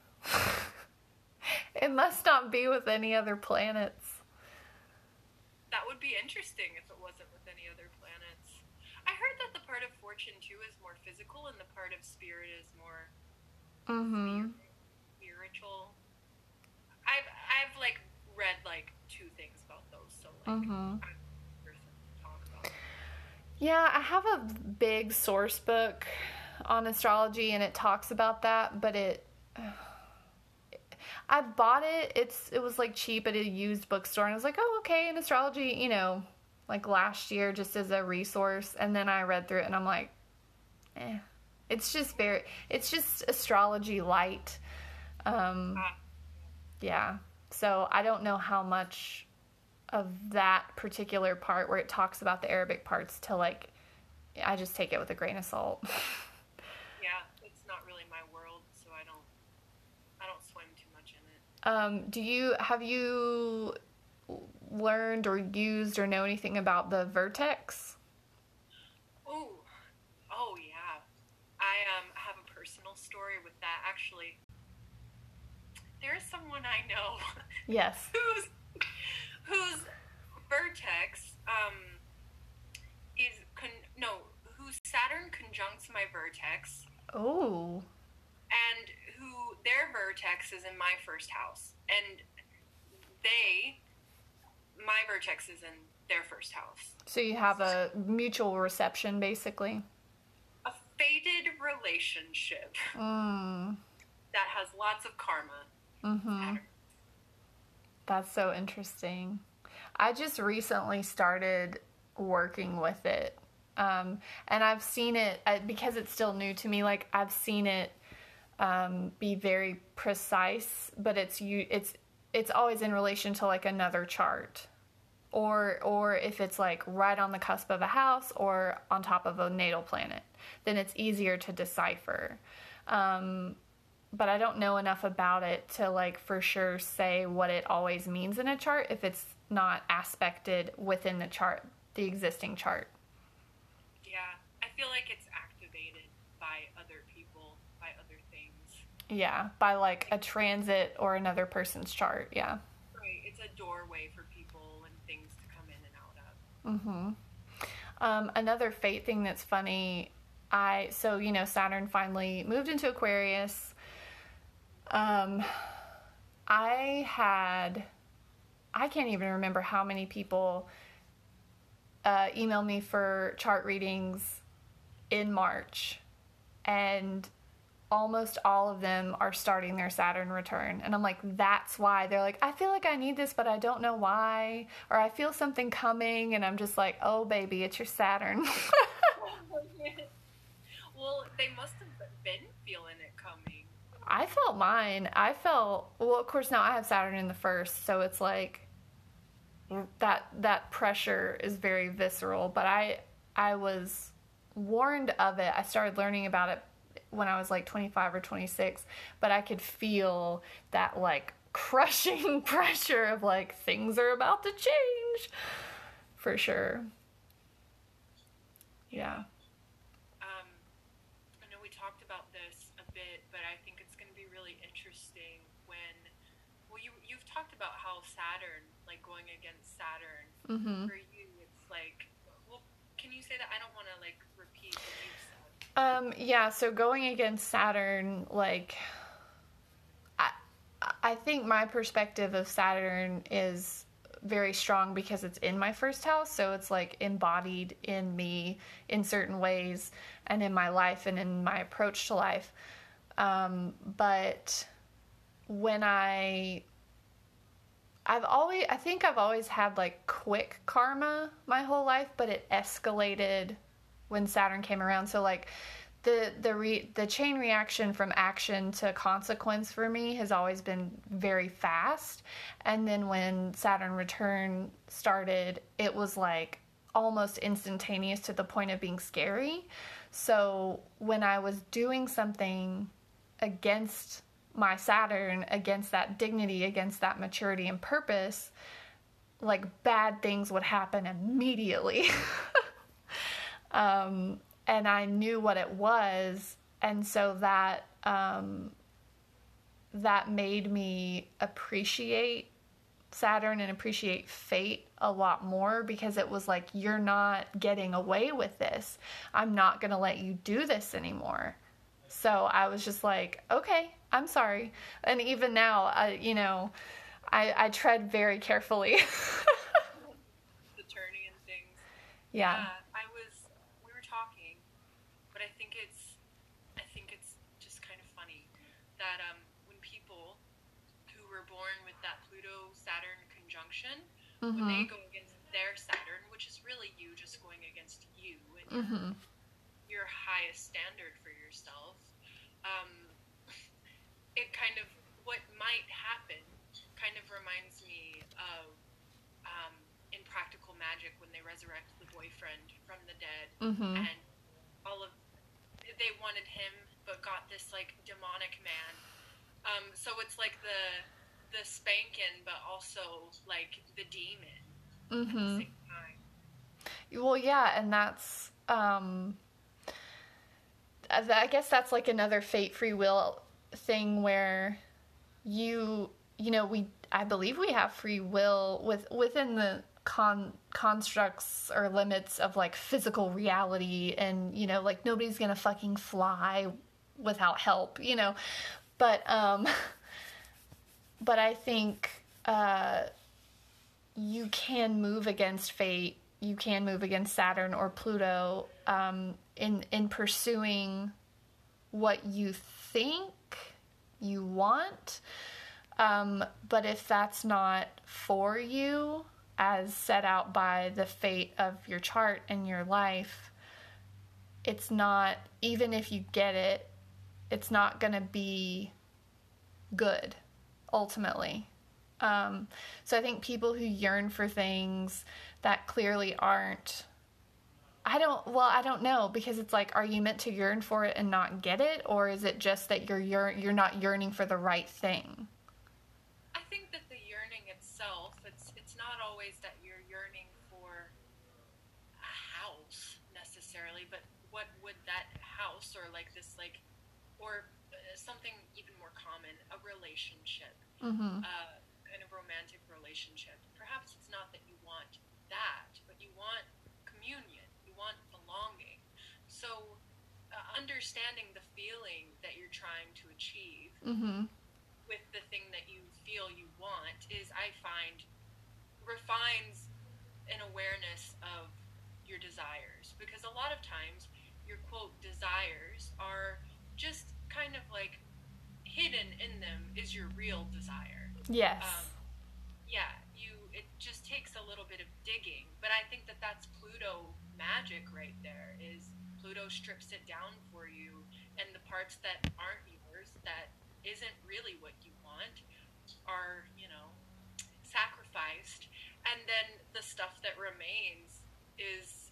it must not be with any other planets. that would be interesting if it wasn't with any other planets. I heard that too is more physical, and the part of spirit is more Mm-hmm. spiritual. I've I've like read like two things about those, so like Mm-hmm. I'm the person to talk about. it. Yeah, I have a big source book on astrology and it talks about that, but it [sighs] I bought it. It's it was like cheap at a used bookstore and I was like, "Oh, okay, in astrology, you know, like last year just as a resource." And then I read through it and I'm like, "Eh. It's just very it's just astrology light." Um Ah. yeah. So I don't know how much of that particular part where it talks about the Arabic parts to like I just take it with a grain of salt. [laughs] Yeah, it's not really my world, so I don't I don't swim too much in it. um, do you have you learned or used or know anything about the vertex? Oh, oh yeah. I um have a personal story with that actually. There's someone I know [laughs] Yes. who's whose vertex um is con- no whose Saturn conjuncts my vertex Oh. and who their vertex is in my first house and they my vertex is in their first house. So you have a mutual reception basically. A fated relationship Mm. that has lots of karma. Mhm. That's so interesting. I just recently started working with it. Um, and I've seen it uh, because it's still new to me. Like I've seen it um, be very precise, but it's you. It's it's always in relation to like another chart. or or if it's like right on the cusp of a house or on top of a natal planet then it's easier to decipher um, but i don't know enough about it to like for sure say what it always means in a chart if it's not aspected within the chart the existing chart Yeah, I feel like it's activated by other people, by other things. Yeah by like a transit or another person's chart yeah Right, it's a doorway for people and things to come in and out of. Mm-hmm. Um, another fate thing that's funny, I so you know Saturn finally moved into Aquarius. Um, I had, I can't even remember how many people uh, emailed me for chart readings in March, and almost all of them are starting their Saturn return. And I'm like, that's why. They're like, I feel like I need this, but I don't know why. Or I feel something coming, and I'm just like, oh, baby, it's your Saturn. [laughs] well, they must have been feeling it coming. I felt mine. I felt, well, of course, now I have Saturn in the first, so it's like that that pressure is very visceral but i i was warned of it i started learning about it when i was like 25 or 26 but i could feel that like [laughs] crushing pressure of like things are about to change for sure. Yeah. Um, I know we talked about this a bit, but I think it's going to be really interesting when, well, you you've talked about how Saturn, like going against Saturn, hmm for you, it's like, well, can you say that? I don't want to like repeat what you said. Um, yeah, so going against Saturn, like, I, I think my perspective of Saturn is very strong because it's in my first house, so it's like embodied in me in certain ways and in my life and in my approach to life. Um, but when I I've always I think I've always had like quick karma my whole life, but it escalated when Saturn came around. So like the the re, the chain reaction from action to consequence for me has always been very fast. And then when Saturn return started, it was like almost instantaneous to the point of being scary. So when I was doing something against my Saturn, against that dignity, against that maturity and purpose, like bad things would happen immediately. [laughs] um, and I knew what it was, and so that um, that made me appreciate Saturn and appreciate fate a lot more because it was like you're not getting away with this. I'm not going to let you do this anymore. So I was just like, okay, I'm sorry. And even now, I, you know, I, I tread very carefully. [laughs] The turning and things. yeah. I was. We were talking, but I think it's. I think it's just kind of funny that um, when people who were born with that Pluto Saturn conjunction, when they Mhm. go against their Saturn, which is really you just going against you and your, Mhm. your highest standard for yourself, um, [laughs] it kind of what might happen kind of reminds me of um, in Practical Magic when they resurrect the boyfriend from the dead Mhm. and all of they wanted him but got this like demonic man um so it's like the the spanking but also like the demon at the Well, yeah, and that's um I I guess that's like another fate free will thing where you you know, we I believe we have free will with within the con constructs or limits of like physical reality and you know, like nobody's to fucking fly without help, you know. But um [laughs] but I think uh you can move against fate you can move against saturn or pluto um, in in pursuing what you think you want um, but if that's not for you as set out by the fate of your chart and your life it's not even if you get it it's not going to be good ultimately Um, so I think people who yearn for things that clearly aren't I don't well, I don't know because it's like are you meant to yearn for it and not get it or is it just that you're yearn, you're not yearning for the right thing? I think that the yearning itself, it's it's not always that you're yearning for a house necessarily, but what would that house or like this like or uh, something common, a relationship. Mm-hmm. Uh, in a romantic relationship. Perhaps it's not that you want that, but you want communion, you want belonging. So, uh, understanding the feeling that you're trying to achieve Mm-hmm. with the thing that you feel you want is, I find, refines an awareness of your desires. Because a lot of times, your quote desires are just kind of like hidden in them is your real desire Yes. um, yeah, you it just takes a little bit of digging, but I think that that's Pluto magic right there. Is Pluto strips it down for you, and the parts that aren't yours, that isn't really what you want, are you know sacrificed, and then the stuff that remains is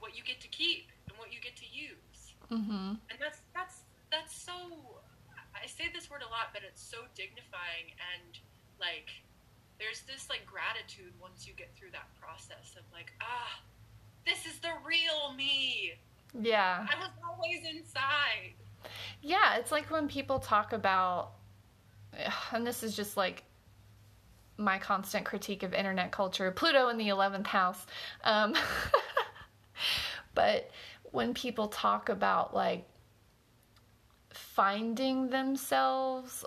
what you get to keep and what you get to use mm-hmm. and that's that's that's so i say this word a lot but it's so dignifying and like there's this like gratitude once you get through that process of like ah this is the real me Yeah. i was always inside Yeah, it's like when people talk about, [sighs] and this is just like my constant critique of internet culture Pluto in the 11th house. Um, [laughs] but when people talk about like finding themselves,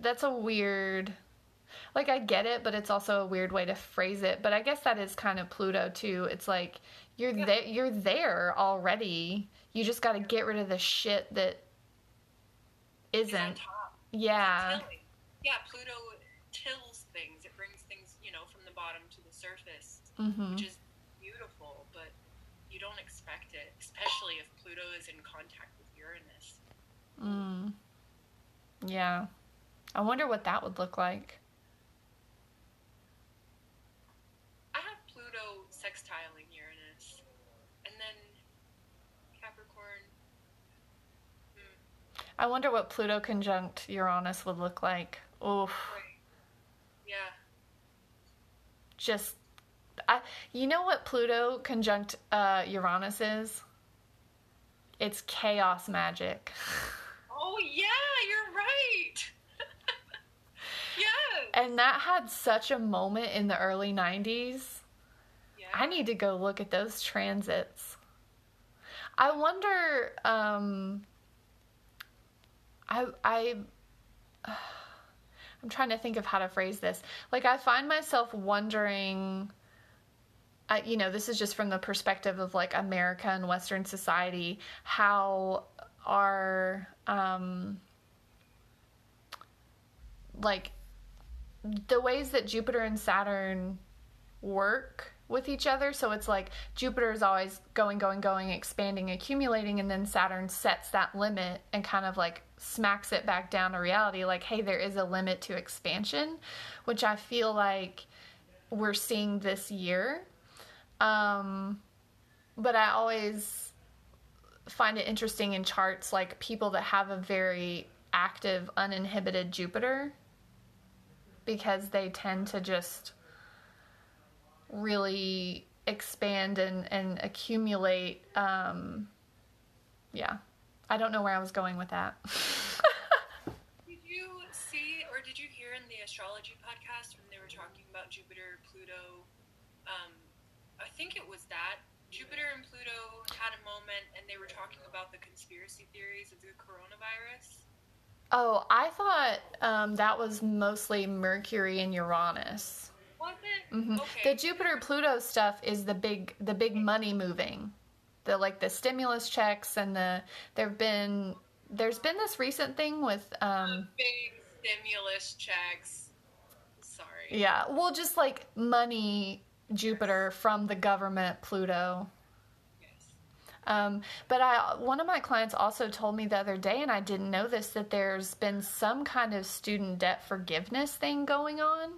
that's a weird. Like I get it, but it's also a weird way to phrase it. But I guess that is kind of Pluto too. It's like you're Yeah. there, you're there already. You just got to get rid of the shit that isn't. Yeah. yeah pluto tills things it brings things you know from the bottom to the surface hmm which is beautiful but you don't expect it especially if pluto is in contact Mm. Yeah. I wonder what that would look like. I have Pluto sextiling Uranus, and then Capricorn. Hmm, I wonder what Pluto conjunct Uranus would look like. Oof. right. Yeah. Just I you know what Pluto conjunct uh Uranus is? It's chaos magic. [laughs] Oh yeah, you're right. [laughs] yes. And that had such a moment in the early 90s. Yeah. I need to go look at those transits. I wonder um I I [sighs] I'm trying to think of how to phrase this. Like I find myself wondering I, you know, this is just from the perspective of like America and Western society, how our um, like the ways that Jupiter and Saturn work with each other. So it's like Jupiter is always going, going, going, expanding, accumulating, and then Saturn sets that limit and kind of like smacks it back down to reality like, hey, there is a limit to expansion, which I feel like we're seeing this year. Um, but I always find it interesting in charts like people that have a very active, uninhibited Jupiter because they tend to just really expand and, and accumulate. Um, yeah. I don't know where I was going with that. [laughs] Did you see or did you hear in the astrology podcast when they were talking about Jupiter, Pluto? Um, I think it was that Jupiter and Pluto had a moment, and they were talking about the conspiracy theories of the coronavirus. oh, I thought um, that was mostly Mercury and Uranus. Was it? hmm Okay. The Jupiter Pluto stuff is the big the big money moving, the like the stimulus checks and the there've been there's been this recent thing with um big stimulus checks. Sorry. yeah well just like money Jupiter from the government Pluto. Yes. Um, but I, one of my clients also told me the other day, and I didn't know this, that there's been some kind of student debt forgiveness thing going on,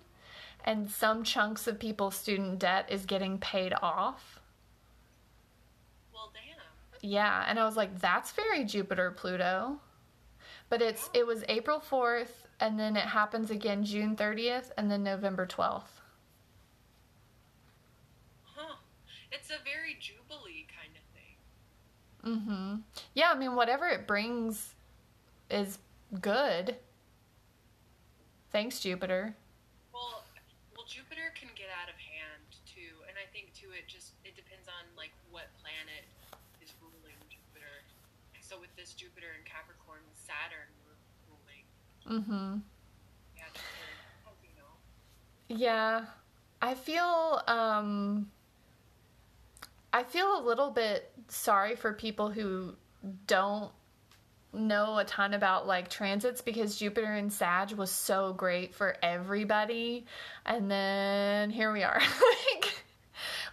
and some chunks of people's student debt is getting paid off. Well, damn. Yeah, and I was like, that's very Jupiter Pluto. But it's it was April 4th and then it happens again June 30th and then November 12th. It's a very jubilee kind of thing. Mhm. Yeah, I mean whatever it brings is good. Thanks Jupiter. Well, well, Jupiter can get out of hand too, and I think too it just it depends on like what planet is ruling Jupiter. So with this Jupiter in Capricorn, Saturn ru- ruling. Mhm. Yeah, Jupiter, as you know. Yeah. I feel um I feel a little bit sorry for people who don't know a ton about like transits because Jupiter and Sag was so great for everybody and then here we are. [laughs] like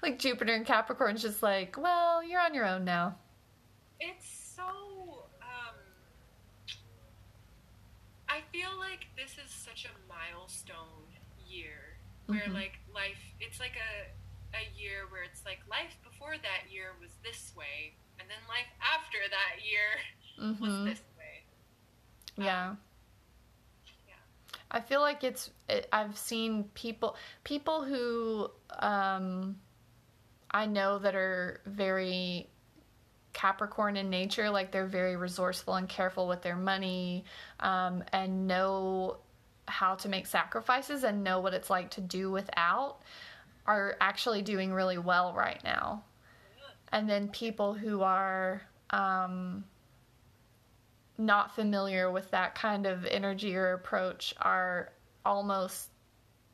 like Jupiter and Capricorn's just like, well, you're on your own now. It's so. Um, I feel like this is such a milestone year where Mhm. like life. It's like a a year where it's like life before that year was this way, and then life after that year [laughs] was Mhm. this way. Yeah. Yeah. I feel like it's it, I've seen people people who um I know that are very Capricorn in nature, like they're very resourceful and careful with their money, um, and know how to make sacrifices and know what it's like to do without, are actually doing really well right now. And then people who are um, not familiar with that kind of energy or approach are almost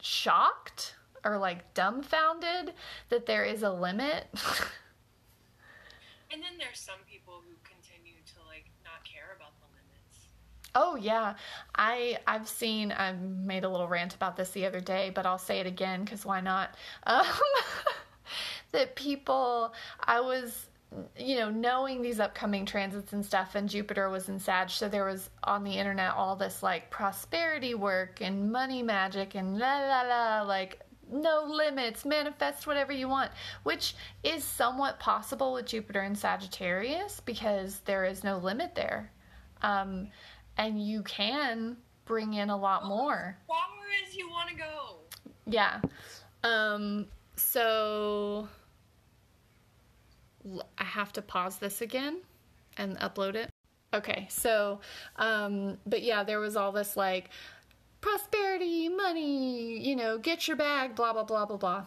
shocked or like dumbfounded that there is a limit. [laughs] And then there's some people who continue to like not care about the limits. Oh yeah, I I've seen I made a little rant about this the other day, but I'll say it again cuz why not? [laughs] Um, that people I was you know, knowing these upcoming transits and stuff, and Jupiter was in Sag, so there was on the internet all this like prosperity work and money magic and la la la, like no limits, manifest whatever you want, which is somewhat possible with Jupiter and Sagittarius because there is no limit there. Um, and you can bring in a lot more. Far as you want to go. Yeah. Um, so I have to pause this again and upload it. Okay, so, um, but yeah, there was all this like prosperity, money, you know, get your bag, blah, blah, blah, blah, blah.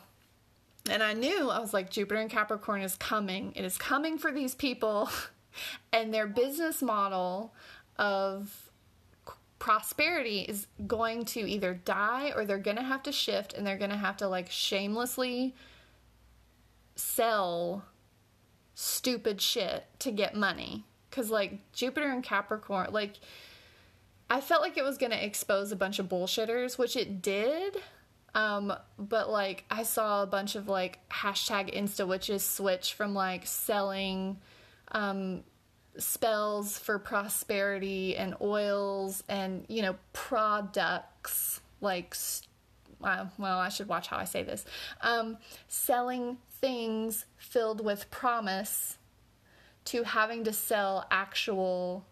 And I knew, I was like, Jupiter and Capricorn is coming. It is coming for these people. [laughs] and their business model of prosperity is going to either die or they're going to have to shift and they're going to have to like shamelessly sell stupid shit to get money. Cuz like Jupiter and Capricorn like I felt like it was going to expose a bunch of bullshitters which it did um but like I saw a bunch of like hashtag insta witches switch from like selling um spells for prosperity and oils and you know products like uh, well i should watch how i say this. Um, selling things filled with promise to having to sell actual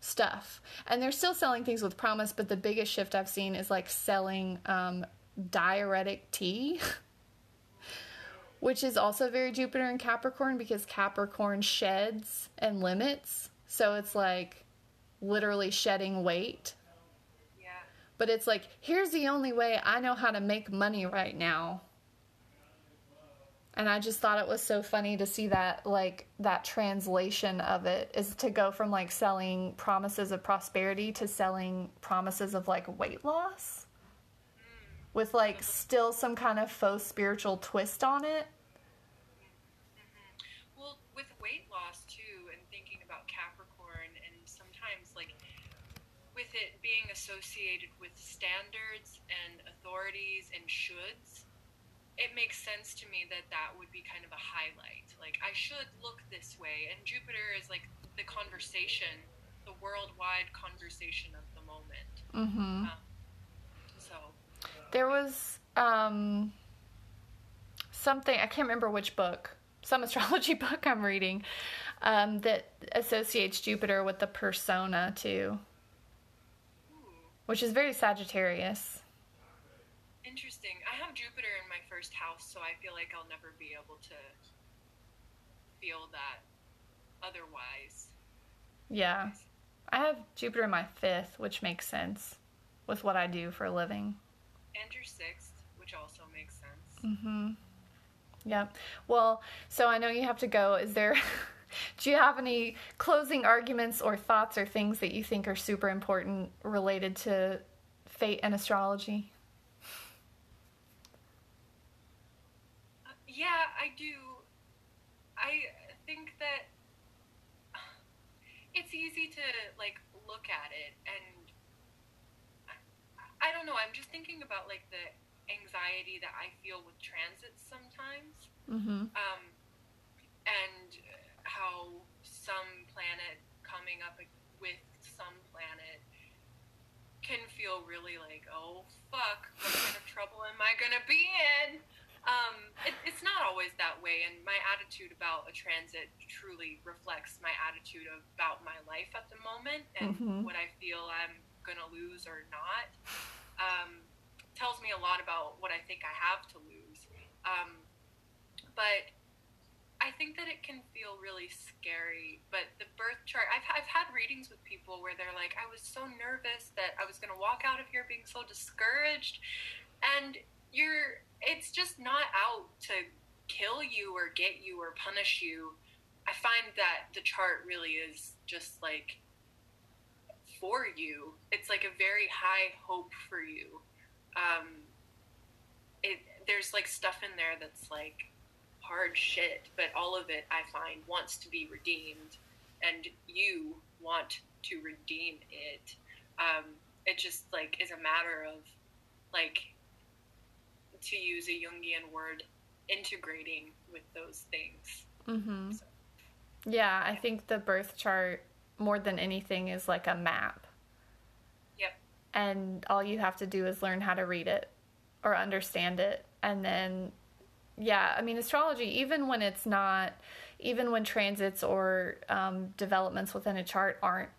stuff. And they're still selling things with promise but the biggest shift i've seen is like selling um, diuretic tea [laughs] which is also very Jupiter and Capricorn because Capricorn sheds and limits. So it's like literally shedding weight. Yeah. But it's like, here's the only way I know how to make money right now. And I just thought it was so funny to see that, like, that translation of it is to go from like selling promises of prosperity to selling promises of like weight loss with like still some kind of faux spiritual twist on it. Well, with weight loss too, and thinking about Capricorn, and sometimes like with it being associated with standards and authorities and shoulds, it makes sense to me that that would be kind of a highlight. Like I should look this way, and Jupiter is like the conversation, the worldwide conversation of the moment. Mm-hmm. Um, There was um, something I can't remember which book, some [laughs] astrology book I'm reading, um, that associates Jupiter with the persona too, which is very Sagittarius. interesting. I have Jupiter in my first house, so I feel like I'll never be able to feel that otherwise. Yeah, I have Jupiter in my fifth, which makes sense with what I do for a living. And your sixth, which also makes sense. Mm-hmm. Yep. Well, so I know you have to go. Is there? [laughs] do you have any closing arguments or thoughts or things that you think are super important related to fate and astrology? Uh, yeah, I do. I think that [sighs] it's easy to like look at it and I don't know. I'm just thinking about like the anxiety that I feel with transits sometimes. Mm-hmm. um, and how some planet coming up with some planet can feel really like, oh fuck, what kind of trouble am I gonna be in? Um, it, it's not always that way, and my attitude about a transit truly reflects my attitude about my life at the moment and Mhm. what I feel I'm gonna lose or not. Um, tells me a lot about what I think I have to lose. Um, but I think that it can feel really scary. But the birth chart, I've, I've had readings with people where they're like, I was so nervous that I was going to walk out of here being so discouraged. And you're, it's just not out to kill you or get you or punish you. I find that the chart really is just like for you. It's like a very high hope for you. Um, it there's like stuff in there that's like hard shit, but all of it I find wants to be redeemed, and you want to redeem it. Um, it just like is a matter of like to use a Jungian word, integrating with those things. Mm-hmm. So- Yeah, I think the birth chart more than anything is like a map. And all you have to do is learn how to read it or understand it. And then, yeah, I mean, astrology, even when it's not, even when transits or um, developments within a chart aren't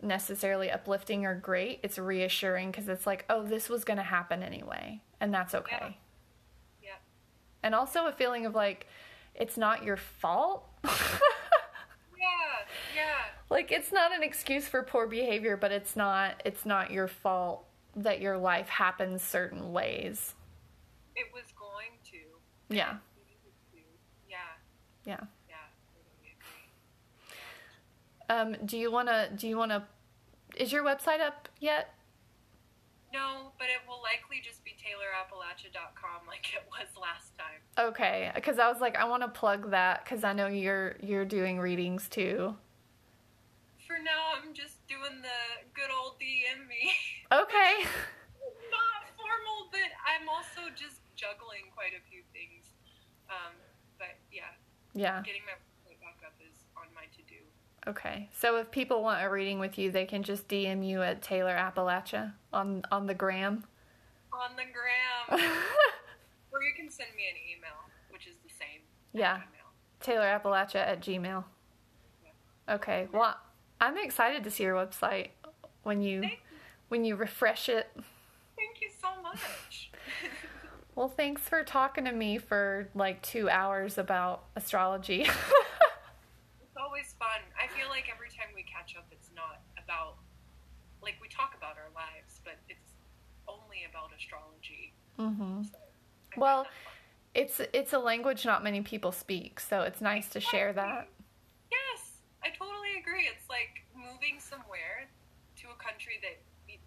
necessarily uplifting or great, it's reassuring because it's like, oh, this was going to happen anyway. And that's okay. Yeah. And also a feeling of like, it's not your fault. [laughs] Like it's not an excuse for poor behavior, but it's not it's not your fault that your life happens certain ways. It was going to. Yeah. Yeah. Yeah. Um, do you wanna do you wanna is your website up yet? No, but it will likely just be taylorappalachia.com [laughs] like it was last time. Okay, because I was like, I want to plug that because I know you're you're doing readings too. For now, I'm just doing the good old DM me. okay [laughs] Not formal, but I'm also just juggling quite a few things. Um, but yeah, yeah getting my back up is on my to do. okay so if people want a reading with you they can just dm you at taylor appalachia on on the gram On the gram. [laughs] or you can send me an email, which is the same. Yeah. Taylor Appalachia at Gmail. Okay. Well, I'm excited to see your website when you Thank, when you refresh it. thank you so much. [laughs] Well, thanks for talking to me for like two hours about astrology. [laughs] It's always fun. I feel like every time we catch up, it's not about, like, we talk about our lives, but it's only about astrology. hmm So Well. It's it's a language not many people speak, so it's nice to share that. Yes, I totally agree. It's like moving somewhere to a country that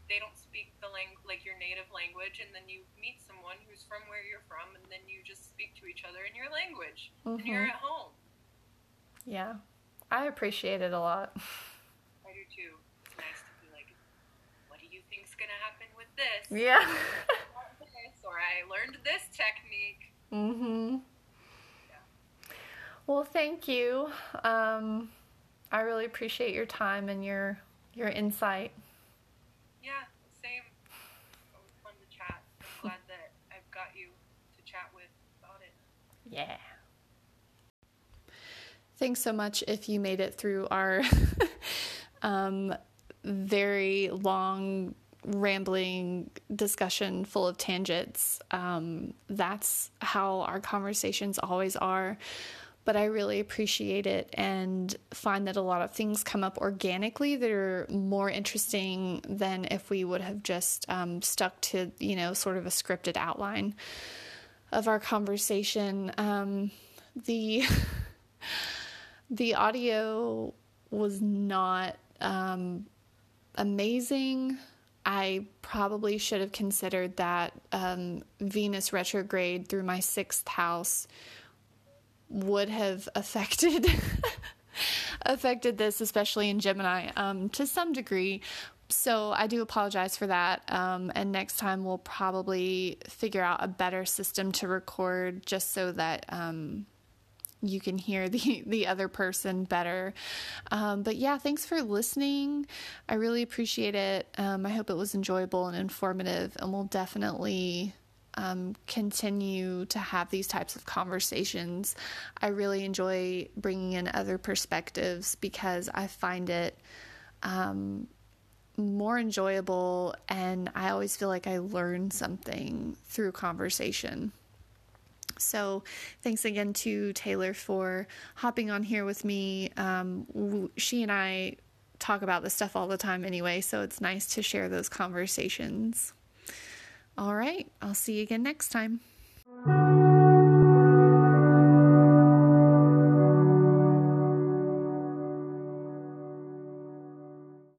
they don't speak the lang- like your native language, and then you meet someone who's from where you're from, and then you just speak to each other in your language, and you're at home. Yeah, I appreciate it a lot. I do too. It's nice to be like, what do you think's gonna happen with this? Yeah. [laughs] Or I learned this technique. Mm-hmm. Well, thank you. Um, I really appreciate your time and your your insight. Yeah, same. Always fun to chat. I'm [laughs] glad that I've got you to chat with about it. Yeah. Thanks so much if you made it through our [laughs] um, very long, rambling discussion full of tangents. Um, that's how our conversations always are. But I really appreciate it and find that a lot of things come up organically that are more interesting than if we would have just um, stuck to, you know, sort of a scripted outline of our conversation. Um, the [laughs] the audio was not um, amazing. I probably should have considered that um, Venus retrograde through my sixth house would have [laughs] affected affected this, especially in Gemini, um, to some degree. So I do apologize for that. Um, and next time we'll probably figure out a better system to record, just so that um, you can hear [laughs] the the other person better. Um, but yeah, thanks for listening. I really appreciate it. Um, I hope it was enjoyable and informative, and we'll definitely um, continue to have these types of conversations. I really enjoy bringing in other perspectives because I find it um, more enjoyable, and I always feel like I learn something through conversation. So, thanks again to Taylor for hopping on here with me. Um, she and I talk about this stuff all the time anyway, so it's nice to share those conversations. All right, I'll see you again next time.